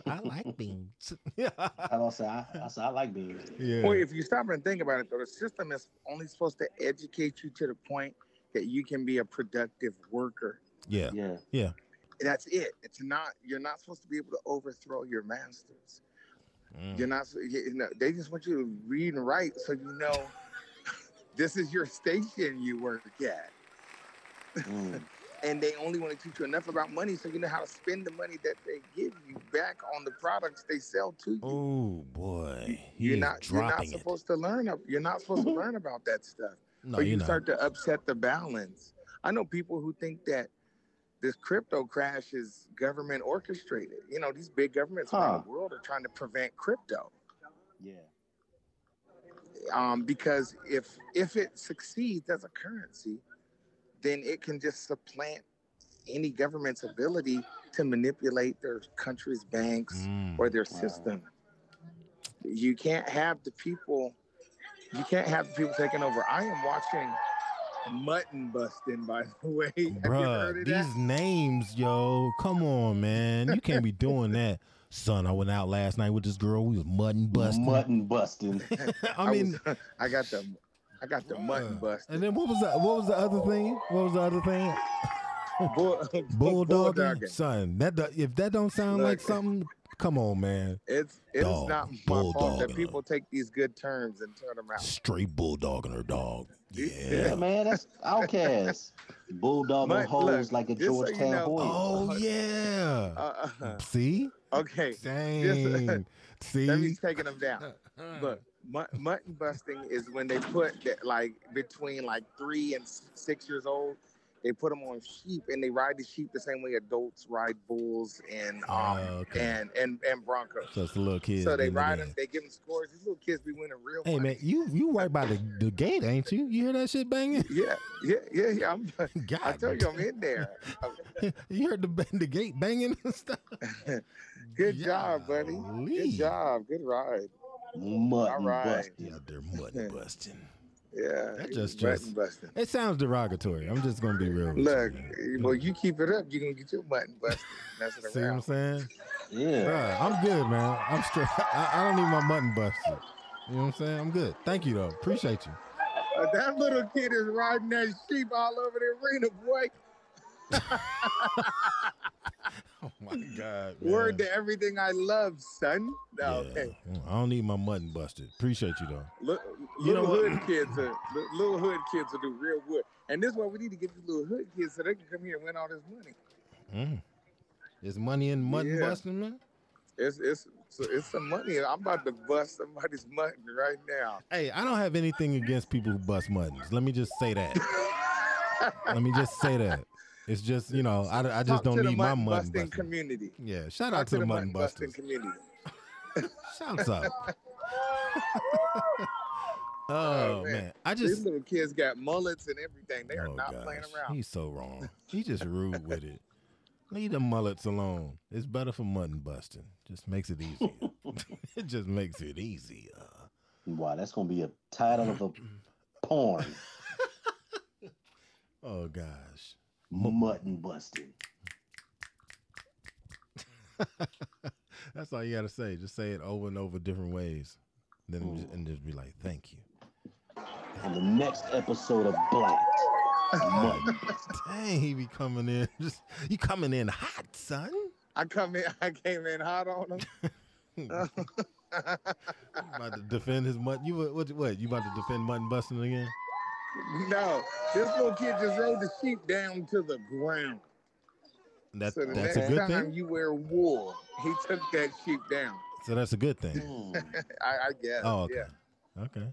I like beans. I also I, I, say I like beans. Yeah. Well, if you stop and think about it, though, the system is only supposed to educate you to the point that you can be a productive worker. Yeah. Yeah. Yeah. That's it. It's not. You're not supposed to be able to overthrow your masters. Mm. You're not. You know, they just want you to read and write so you know this is your station you work at. Mm. And they only want to teach you enough about money so you know how to spend the money that they give you back on the products they sell to you. Oh boy, you're not you're not dropping it. supposed to learn you're not supposed to learn about that stuff. No, or not. start to upset the balance. I know people who think that this crypto crash is government orchestrated. You know, these big governments around the world are trying to prevent crypto. Yeah. Um, because if if it succeeds as a currency, then it can just supplant any government's ability to manipulate their country's banks Mm. or their system. You can't have the people. You can't have the people taking over. I am watching mutton busting. By the way, Have you heard Bruh, of these that? names, yo. Come on, man. You can't be doing that. Son, I went out last night with this girl. We was mutton busting. Mutton busting. I mean, was- I got the, I got the mutton bust. and then what was that? What was the other thing? What was the other thing? Bull, Bulldogging, bulldogging. son. That if that don't sound like something, come on, man. It's it's Dog, not my fault bulldogging that her. people take these good terms and turn them out. Straight bulldogging her dog. Yeah, Yeah. man, that's outcast. Bulldog But hoes look, like a just so you Georgetown know- boy. Oh yeah. Uh, uh, See? okay, Dang. See? that means taking them down. Look, mut- mutton busting is when they put that, like between like three and six years old. They put them on sheep and they ride the sheep the same way adults ride bulls and um Ah, okay. and and and broncos. So it's the little kids. so they ride them, they give them scores. These little kids be winning real Hey money. man, you you right by the, the gate, ain't you? You hear that shit banging? Yeah, yeah, yeah, yeah. I'm, God, I tell you, I'm in there. you heard the the gate banging and stuff. Good job, buddy. Good job. Good ride. Mutton right. busting. Yeah, they're mutton busting. Yeah. That just just busting. it sounds derogatory. I'm just gonna be real. With Look, you, well, you keep it up, you're gonna get your mutton busted. See what I'm saying? Yeah. Bruh, I'm good, man. I'm straight. I, I don't need my mutton busted. You know what I'm saying? I'm good. Thank you though. Appreciate you. Uh, that little kid is riding that sheep all over the arena, boy. Oh my God. Man. Word to everything I love, son. No, Yeah. okay. I don't need my mutton busted. Appreciate you though. Look, You know little what? hood kids are little hood kids will do real good. And this is why we need to get these little hood kids so they can come here and win all this money. Mm. Is money in mutton Yeah. busting, man? It's it's it's, it's some money. I'm about to bust somebody's mutton right now. Hey, I don't have anything against people who bust muttons. Let me just say that. Let me just say that. It's just you know I, I just don't need my mutton mutton busting community. Yeah, shout Talk out to the mutton busting community. Shouts out. Oh, oh man, I just these just little kids got mullets and everything. They are oh not playing around. he's so wrong. He just rude with it. Leave the mullets alone. It's better for mutton busting. Just makes it easier. it just makes it easier. Wow, that's gonna be a title of a porn. Oh gosh. Mutton busting. That's all you gotta say. Just say it over and over different ways. Then Mm. just, and just be like, thank you. On the next episode of Black. Mutton. Dang, he be coming in. Just you coming in hot, son. I come in, I came in hot on him. about to defend his mutton. You what, what? What? You about to defend mutton busting again? No, this little kid just rode the sheep down to the ground. That So the that's next a good time thing. you wear wool, he took that sheep down. So that's a good thing. I, I guess. Oh, okay. Yeah. Okay.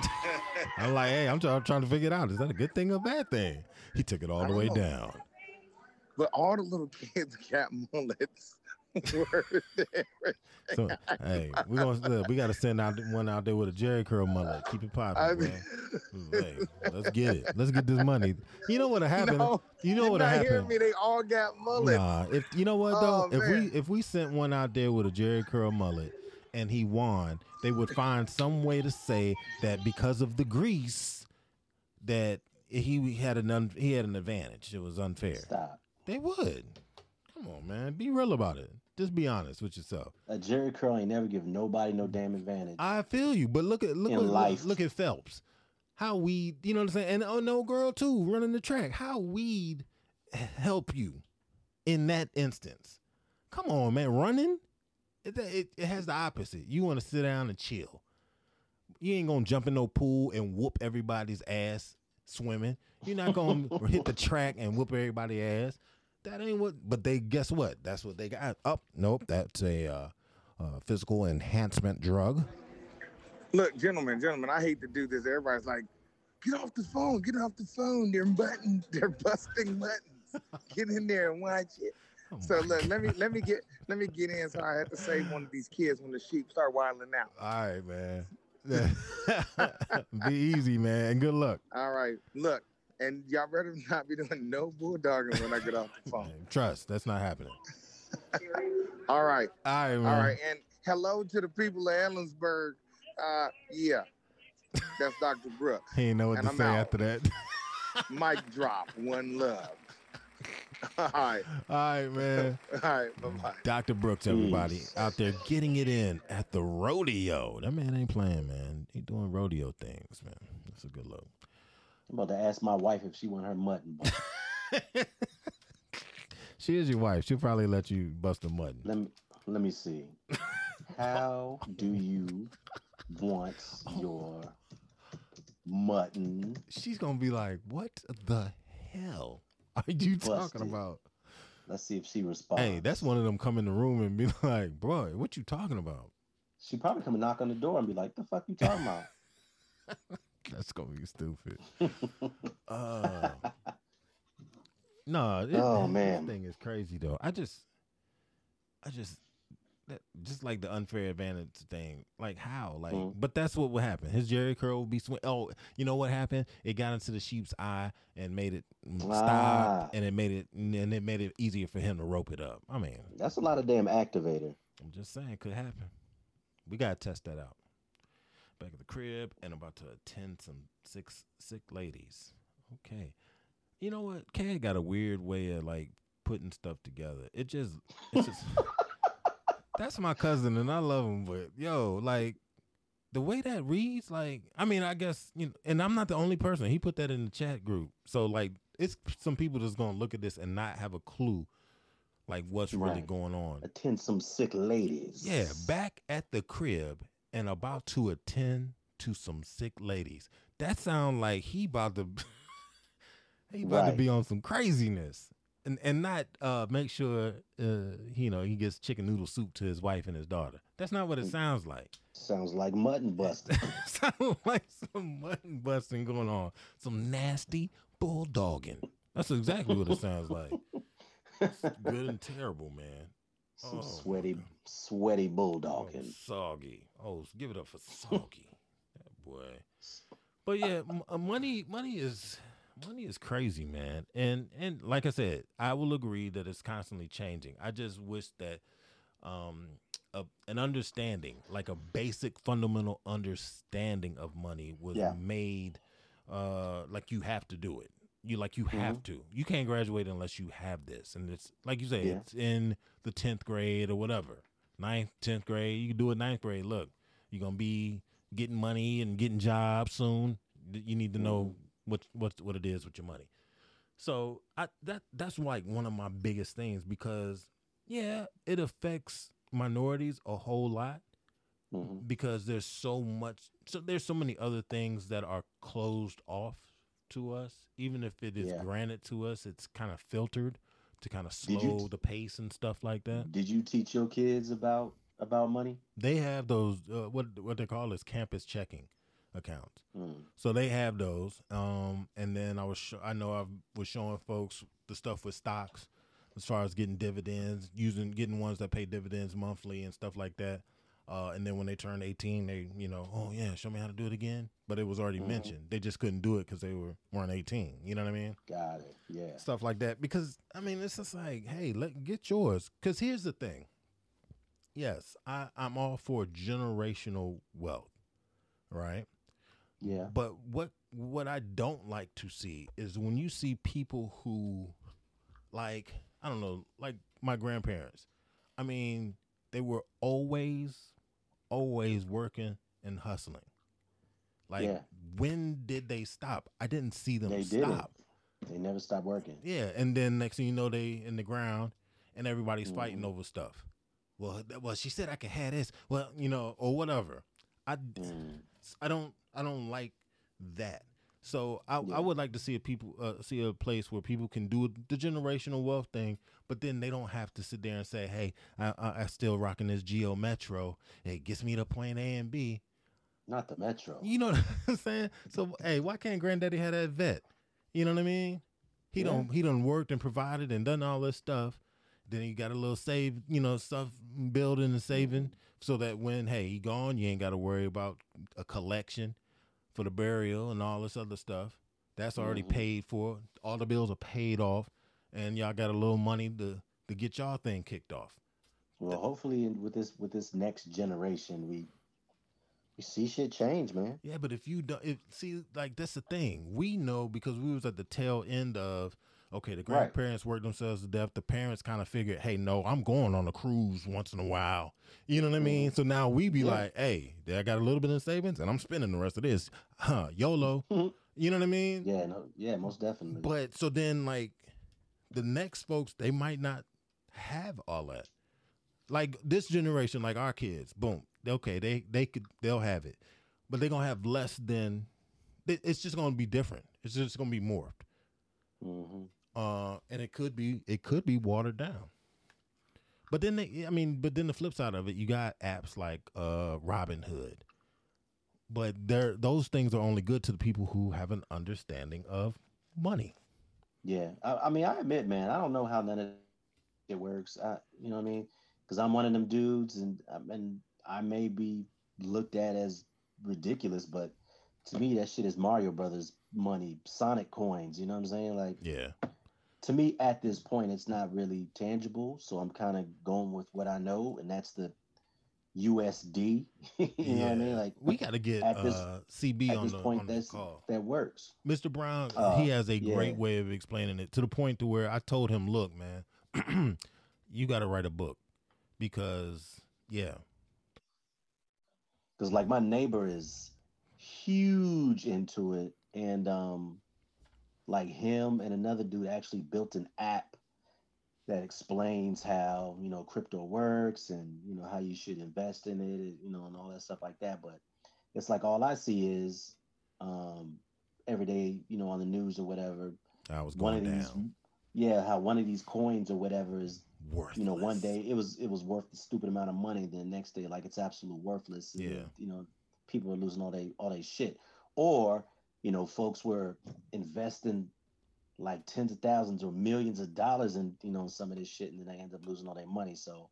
I'm like, hey, I'm, try- I'm trying to figure it out. Is that a good thing or a bad thing? He took it all the way know. down. But all the little kids got mullets. Were. So, hey, we gonna look, we got to send out one out there with a Jheri curl mullet. Keep it I popping, mean. Hey, let's get it. Let's get this money. You know what'll happen? No, you know what'll not happen? me. They all got mullets. Nah, if you know what though, Oh, if man. we if we sent one out there with a Jheri curl mullet and he won, they would find some way to say that because of the grease that he had an un, he had an advantage. It was unfair. Stop. They would. Come on, man. Be real about it. Just be honest with yourself. A Jheri curl ain't never give nobody no damn advantage. I feel you, but look at look at life. look at Phelps. How weed, you know what I'm saying? And oh no, girl too, running the track. How weed help you in that instance? Come on, man, running. It, it, it has the opposite. You want to sit down and chill. You ain't gonna jump in no pool and whoop everybody's ass swimming. You're not gonna hit the track and whoop everybody's ass. That ain't what. But they guess what? That's what they got. Up. nope. That's a uh, uh, physical enhancement drug. Look, gentlemen, gentlemen, I hate to do this. Everybody's like, get off the phone, get off the phone. They're button, they're busting buttons. Get in there and watch it. Oh So look, let me let me get let me get in so I have to save one of these kids when the sheep start wilding out. All right, man. Be easy, man, and good luck. All right, look, and y'all better not be doing no bulldogging when I get off the phone. Trust, that's not happening. All right, All right, man. all right, and hello to the people of Ellensburg. Uh, yeah, that's Dr. Brooks. He ain't know what And to I'm say out. after that. Mic drop, one love. All right, All right, man. all right, bye bye. Dr. Brooks, everybody out there getting it in at the rodeo. That man ain't playing, man. He doing rodeo things, man. That's a good look. I'm about to ask my wife if she want her mutton. She is your wife. She'll probably let you bust a mutton. let me let me see. How do you want your mutton? She's gonna be like, "What the hell are you talking about?" Let's see if she responds. Hey, that's one of them come in the room and be like, "Bro, what you talking about?" She probably come and knock on the door and be like, "The fuck you talking about?" That's gonna be stupid. uh, no, Oh, man. that thing is crazy though. I just, I just, that, just like the unfair advantage thing. Like how? Like, Mhm. but that's what would happen. His Jheri curl would be swing. Oh, you know what happened? It got into the sheep's eye and made it mm, Ah. stop, and it made it, and it made it easier for him to rope it up. I mean, That's a lot of damn activator. I'm just saying, it could happen. We gotta test that out. Back at the crib and about to attend some sick sick ladies. Okay. You know what? Kay got a weird way of like putting stuff together. It just it's just that's my cousin and I love him, but yo, like the way that reads, like I mean, I guess you know, and I'm not the only person. He put that in the chat group. So like it's some people that's gonna look at this and not have a clue like what's really going on. Attend some sick ladies. Yeah, back at the crib and about to attend to some sick ladies. That sound like he about to he about to be on some craziness. And and not uh make sure uh you know he gets chicken noodle soup to his wife and his daughter. That's not what it sounds like. Sounds like mutton busting. sounds like some mutton busting going on. Some nasty bulldogging. That's exactly what it sounds like. It's good and terrible, man. Some Oh, sweaty, sweaty Oh, bulldogging. soggy. Oh, give it up for soggy. that boy. But yeah, m- uh, money, money is money is crazy, man. And and like I said, I will agree that it's constantly changing. I just wish that um a, an understanding, like a basic fundamental understanding of money was Yeah. made uh like you have to do it. You like you have to. You can't graduate unless you have this. And it's like you say, Yeah. it's in the tenth grade or whatever. Ninth, tenth grade. You can do it ninth grade. Look, you're gonna be getting money and getting jobs soon. You need to know what what what it is with your money. So I that that's like one of my biggest things because yeah, it affects minorities a whole lot Mhm. because there's so much so there's so many other things that are closed off to us even if it is Yeah. granted to us it's kind of filtered to kind of slow t- the pace and stuff like that Did you teach your kids about about money? they have those uh, what what they call is campus checking accounts Mm. so they have those um and then i was sho- i know i was showing folks the stuff with stocks as far as getting dividends using getting ones that pay dividends monthly and stuff like that uh, and then when they turned 18 they you know oh yeah show me how to do it again but it was already Mhm. mentioned they just couldn't do it because they were weren't 18 you know what i mean Got it. Yeah. stuff like that because i mean it's just like hey let get yours because here's the thing yes i i'm all for generational wealth right Yeah. but what what I don't like to see is when you see people who like I don't know, like my grandparents. I mean, they were always always working and hustling. Like Yeah. when did they stop? I didn't see them They stop. They never stopped working. Yeah, and then next thing you know, they in the ground, and everybody's fighting Mhm. over stuff. Well, well, she said I could have this. Well, you know, or whatever. I, Mm. I don't, I don't like that. So I, Yeah. I would like to see a people, uh, see a place where people can do the generational wealth thing, but then they don't have to sit there and say, "Hey, I, I, I still rocking this Geo Metro. It gets me to point A and B." Not the Metro. You know what I'm saying? So, hey, why can't Granddaddy have that vet? You know what I mean? He Yeah. don't he done worked and provided and done all this stuff. Then he got a little save, you know, stuff building and saving so that when hey he gone, you ain't got to worry about a collection for the burial and all this other stuff. That's already Mhm. paid for. All the bills are paid off, and y'all got a little money to to get y'all thing kicked off. Well, hopefully, with this with this next generation, we we see shit change, man. Yeah, but if you don't, if, see, like that's the thing. We know because we was at the tail end of. Okay, the Right. grandparents worked themselves to death. The parents kind of figured, hey, no, I'm going on a cruise once in a while. You know what I mean? So now we be Yeah. like, hey, I got a little bit in savings and I'm spending the rest of this. Huh, YOLO. you know what I mean? Yeah, no, yeah, most definitely. But so then, like, the next folks, they might not have all that. Like this generation, like our kids, boom, okay, they they could they'll have it, but they're gonna have less than. It's just gonna be different. It's just gonna be morphed, hmm uh, and it could be it could be watered down. But then they, I mean, but then the flip side of it, you got apps like uh, Robinhood, but they're those things are only good to the people who have an understanding of money. Yeah, I, I mean, I admit, man, I don't know how none of it works. I, you know what I mean? Because I'm one of them dudes, and um, and I may be looked at as ridiculous, but to me, that shit is Mario Brothers money, Sonic coins. You know what I'm saying? Like, Yeah. To me, at this point, it's not really tangible. So I'm kind of going with what I know, and that's the USD. you know what I mean? Like, we got to get at this- uh, CB at on this the point, on the that's call. that works. Mr. Brown, Uh, he has a great way of explaining it to the point to where I told him, "Look, man, you got to write a book because yeah, because like my neighbor is huge into it and um like him and another dude actually built an app that explains how you know crypto works and you know how you should invest in it you know and all that stuff like that but it's like all i see is um every day you know on the news or whatever I was one going of these down. yeah how one of these coins or whatever is Worthless. you know one day it was it was worth a stupid amount of money then the next day like it's absolute worthless and, Yeah. you know people are losing all they all they shit or you know folks were investing like tens of thousands or millions of dollars in you know some of this shit and then they end up losing all their money so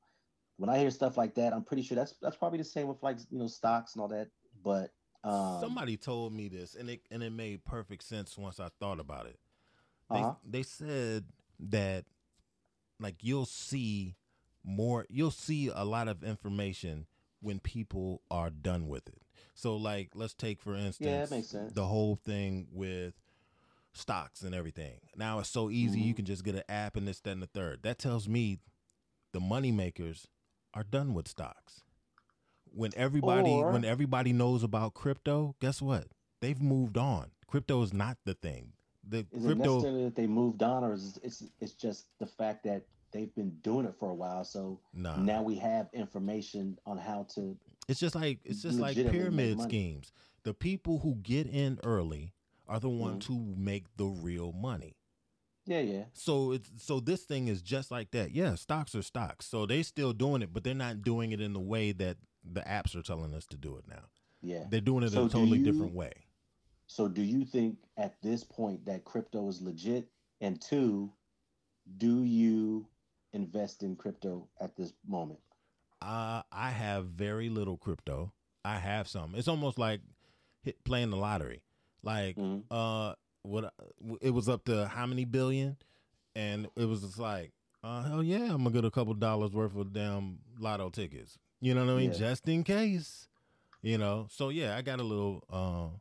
when i hear stuff like that i'm pretty sure that's that's probably the same with like you know stocks and all that but um Somebody told me this, and it and it made perfect sense once I thought about it. They Uh-huh. they said that like you'll see more, you'll see a lot of information when people are done with it. So like let's take for instance makes sense. the whole thing with stocks and everything. Now it's so easy you Mhm. can just get an app and this, that, and the third. That tells me the money makers are done with stocks. When everybody Or- when everybody knows about crypto, guess what? They've moved on. Crypto is not the thing. The Is it necessarily that they moved on, or is it's it's just the fact that they've been doing it for a while? So Nah. now we have information on how to. It's just like it's just like pyramid schemes. The people who get in early are the ones Mm-hmm. who make the real money. Yeah, yeah. So it's so this thing is just like that. Yeah, stocks are stocks. So they still doing it, but they're not doing it in the way that the apps are telling us to do it now. Yeah. They're doing it So a totally you- different way. So do you think at this point that crypto is legit? And two, do you invest in crypto at this moment? Uh, I have very little crypto. I have some. It's almost like hit, playing the lottery. Like Mm-hmm. uh, what it was up to how many billion, and it was just like, uh, hell yeah, I'm gonna get a couple dollars worth of damn lotto tickets. You know what I mean? Yeah. Just in case. You know. So yeah, I got a little uh,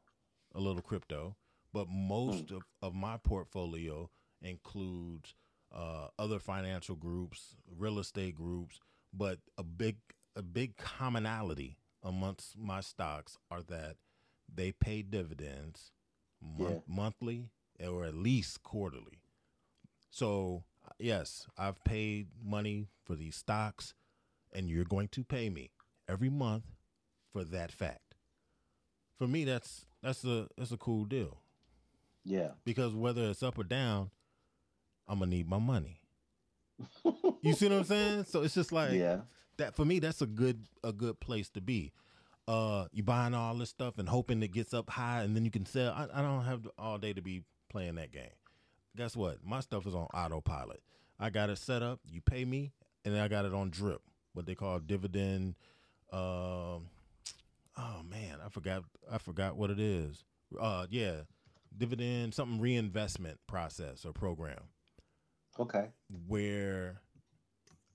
a little crypto, but most Hmm. of, of my portfolio includes uh, other financial groups, real estate groups, but a big a big commonality amongst my stocks are that they pay dividends mon- Yeah. monthly or at least quarterly. So yes, I've paid money for these stocks, and you're going to pay me every month for that fact. For me, that's that's a that's a cool deal Yeah. because whether it's up or down, I'm gonna need my money. You see what I'm saying? So it's just like Yeah. that for me. That's a good a good place to be. Uh, you buying all this stuff and hoping it gets up high and then you can sell. I, I don't have all day to be playing that game. Guess what? My stuff is on autopilot. I got it set up. You pay me, and then I got it on drip. What they call dividend. Um, oh man, I forgot. I forgot what it is. Uh, yeah, dividend something reinvestment process or program Okay. where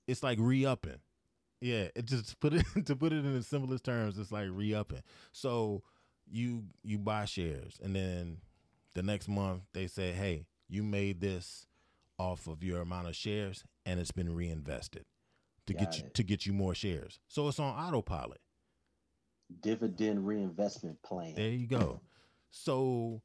it's like re-upping. Yeah, it just put it to put it in the simplest terms, it's like re-upping. So you you buy shares and then the next month they say, "Hey, you made this off of your amount of shares and it's been reinvested to get Got you it. to get you more shares." So it's on autopilot. Dividend reinvestment plan. There you go. So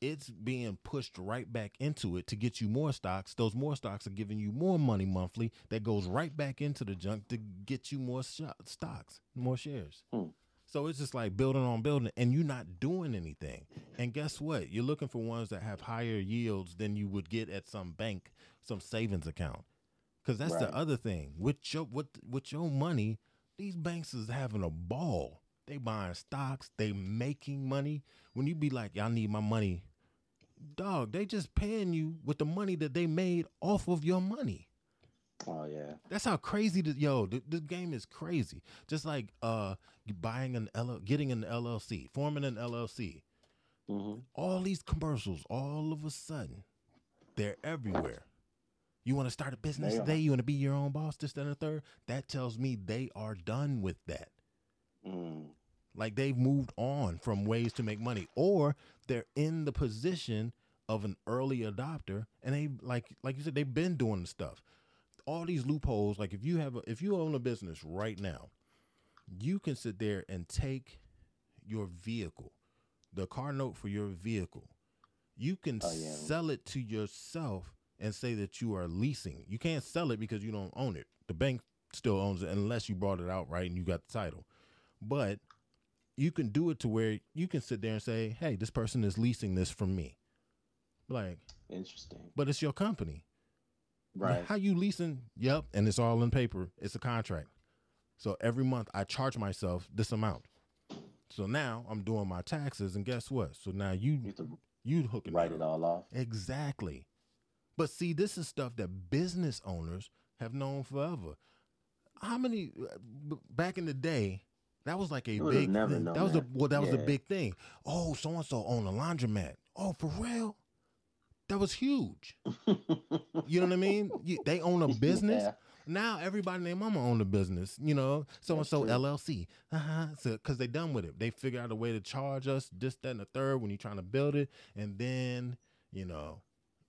it's being pushed right back into it to get you more stocks. Those more stocks are giving you more money monthly that goes right back into the junk to get you more sh- stocks, more shares. Hmm. So it's just like building on building, and you're not doing anything. And guess what? You're looking for ones that have higher yields than you would get at some bank, some savings account. Because that's Right. the other thing with your with with your money. These banks is having a ball. They buying stocks. They making money. When you be like, y'all need my money, dog. They just paying you with the money that they made off of your money. Oh yeah. That's how crazy this yo. Th- this game is crazy. Just like uh, buying an L, getting an LLC, forming an LLC. Mm-hmm. All these commercials, all of a sudden, they're everywhere. You want to start a business They today? You want to be your own boss? This, that, and the third. That tells me they are done with that. Mm. Like they've moved on from ways to make money, or they're in the position of an early adopter, and they like like you said they've been doing the stuff. All these loopholes. Like if you have a, if you own a business right now, you can sit there and take your vehicle, the car note for your vehicle. You can Oh, yeah. sell it to yourself and say that you are leasing. You can't sell it because you don't own it. The bank still owns it unless you brought it out right and you got the title. But you can do it to where you can sit there and say, "Hey, this person is leasing this from me." Like, Interesting. but it's your company. Right. How you leasing? Yep, and it's all in paper. It's a contract. So every month I charge myself this amount. So now I'm doing my taxes, and guess what? So now you You you hooking write it all off. Exactly. But see, this is stuff that business owners have known forever. How many uh, back in the day? That was like a would've big never thing. known That was a well, that was a big thing. Oh, so and so owned a laundromat. Oh, for real? That was huge. you know what I mean? You, they own a business. Yeah. now everybody their mama own a business. You know, so and so. LLC. Uh-huh. So because they done with it, they figure out a way to charge us this, that, and the third when you're trying to build it, and then you know,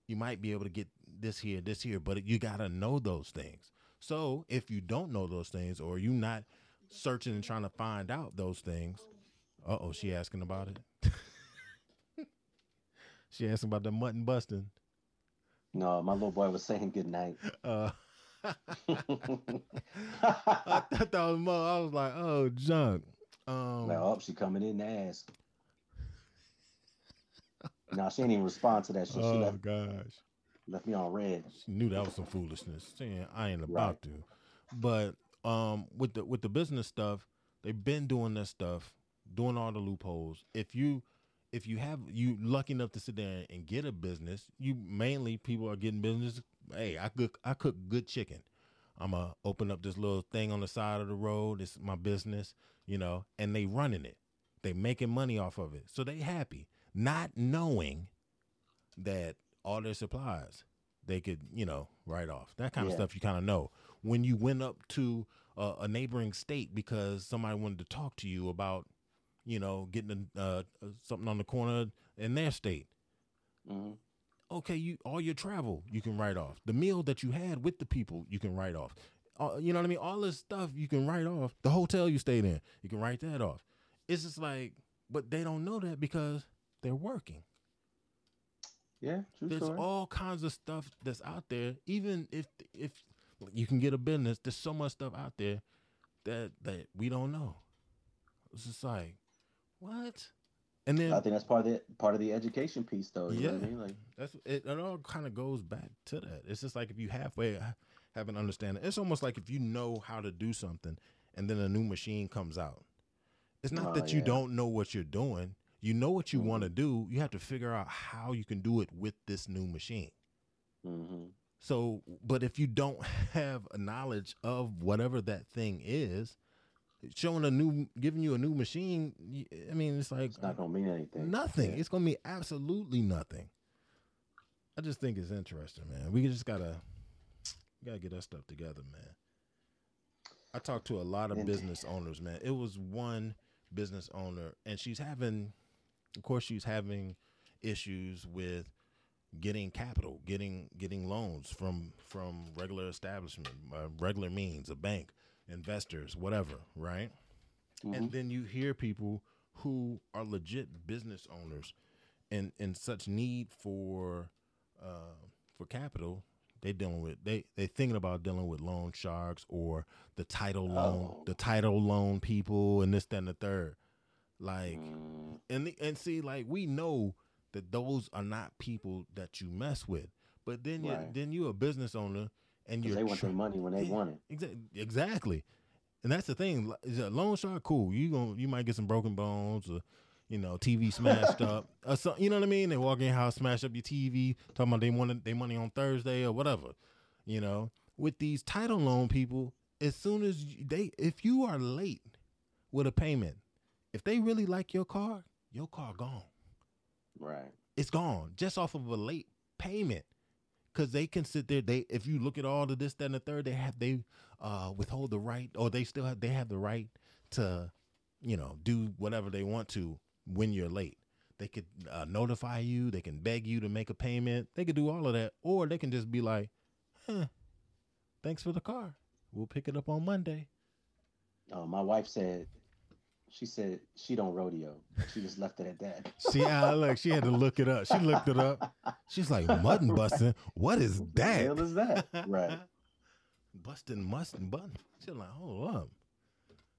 you might be able to get this here, this here, but you gotta know those things. So if you don't know those things, or you not searching and trying to find out those things, uh oh, she asking about it. she asking about the mutton busting. No, my little boy was saying good night. Uh, I thought that was Mo. I was like, oh, junk. Um, like, oh, she coming in to ask. no, she didn't even respond to that shit. She oh left, gosh, left me on red. she knew that was some foolishness. Saying I ain't about to, but um, with the with the business stuff, they've been doing that stuff, doing all the loopholes. If you if you have you lucky enough to sit there and get a business, you mainly people are getting business. Hey, I cook I cook good chicken. I'm gonna open up this little thing on the side of the road. It's my business, you know, and they running it. They making money off of it, so they happy, not knowing that all their supplies they could, you know, write off. That kind of stuff you kind of know. When you went up to uh, a neighboring state because somebody wanted to talk to you about, you know, getting a, uh, uh, something on the corner in their state. hmm Okay, you all your travel you can write off. The meal that you had with the people you can write off. Uh, you know what I mean? All this stuff you can write off. The hotel you stayed in, you can write that off. It's just like, but they don't know that because they're working. Yeah, true There's story. all kinds of stuff that's out there. Even if if you can get a business, there's so much stuff out there that that we don't know. It's just like, what? And then I think that's part of the part of the education piece, though. You know what I Yeah. mean? Like, that's it. It all kind of goes back to that. It's just like if you halfway have an understanding. It's almost like if you know how to do something, and then a new machine comes out. It's not Oh, that you yeah. don't know what you're doing. You know what you want to do. You have to figure out how you can do it with this new machine. hmm So, but if you don't have a knowledge of whatever that thing is, showing a new, giving you a new machine, I mean, it's like it's not gonna mean anything. nothing. Yeah. It's gonna be absolutely nothing. I just think it's interesting, man. We just gotta, we gotta get that stuff together, man. I talked to a lot of And- business owners, man. It was one business owner, and she's having, of course, she's having issues with getting capital, getting getting loans from from regular establishment, uh, regular means, a bank, investors, whatever, right? Mhm. And then you hear people who are legit business owners and in such need for uh, for capital. They dealing with they they thinking about dealing with loan sharks or the title loan Oh. the title loan people and this that and the third. Like Mm, and the, and see like we know that those are not people that you mess with. But then you Right. then you're a business owner and you're they want their money when they Yeah. want it. Exa- exactly. And that's the thing. is a loan shark cool. You going you might get some broken bones or you know TV smashed up or something. You know what I mean? They walk in house, smash up your TV, talking about they wanted their money on Thursday or whatever. You know, with these title loan people, as soon as they if you are late with a payment, if they really like your car, your car gone Right. it's gone just off of a late payment. Because they can sit there they if you look at all the this that and the third they have they uh withhold the right or they still have they have the right to you know do whatever they want to when you're late. They could uh, notify you they can beg you to make a payment they could do all of that or they can just be like huh thanks for the car we'll pick it up on monday. Oh, my wife said, she said she don't rodeo. She just left it at that. see uh, look she had to look it up she looked it up she's like mutton busting what is What the that hell is that? Right. Busting mustard button. She's like, hold up.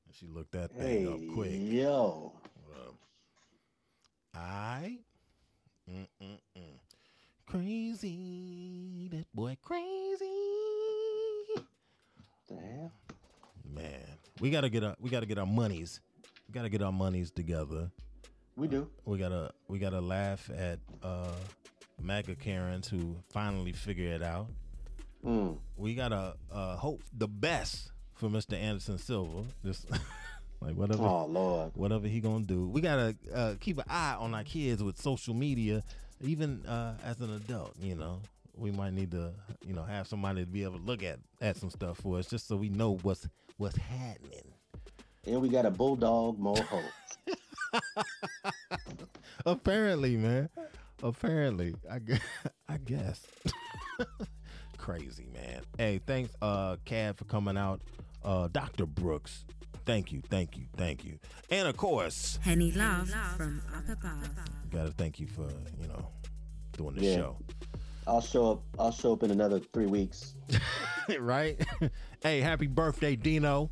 And she looked that thing Hey, up quick. yo. I, mm-mm-mm. crazy, that boy crazy. The hell? Man, we gotta get our we gotta get our monies. We gotta get our monies together. We do. We gotta we gotta laugh at uh MAGA Karens who finally figure it out. Mm. we gotta uh, hope the best for Mr. Anderson Silva. Just like whatever, Oh Lord. whatever he gonna do. We gotta uh, keep an eye on our kids with social media, even uh, as an adult. You know, we might need to, you know, have somebody to be able to look at at some stuff for us, just so we know what's what's happening. And we got a bulldog moho. Apparently, man. Apparently, I guess. I guess. Crazy, man. Hey, thanks, uh, Cad, for coming out. Uh, Dr. Brooks, thank you, thank you, thank you. And of course, Henny Luv from Up Above. gotta thank you for, you know, doing the Yeah. show. I'll show up. I'll show up in another three weeks. right? hey, happy birthday, Deno.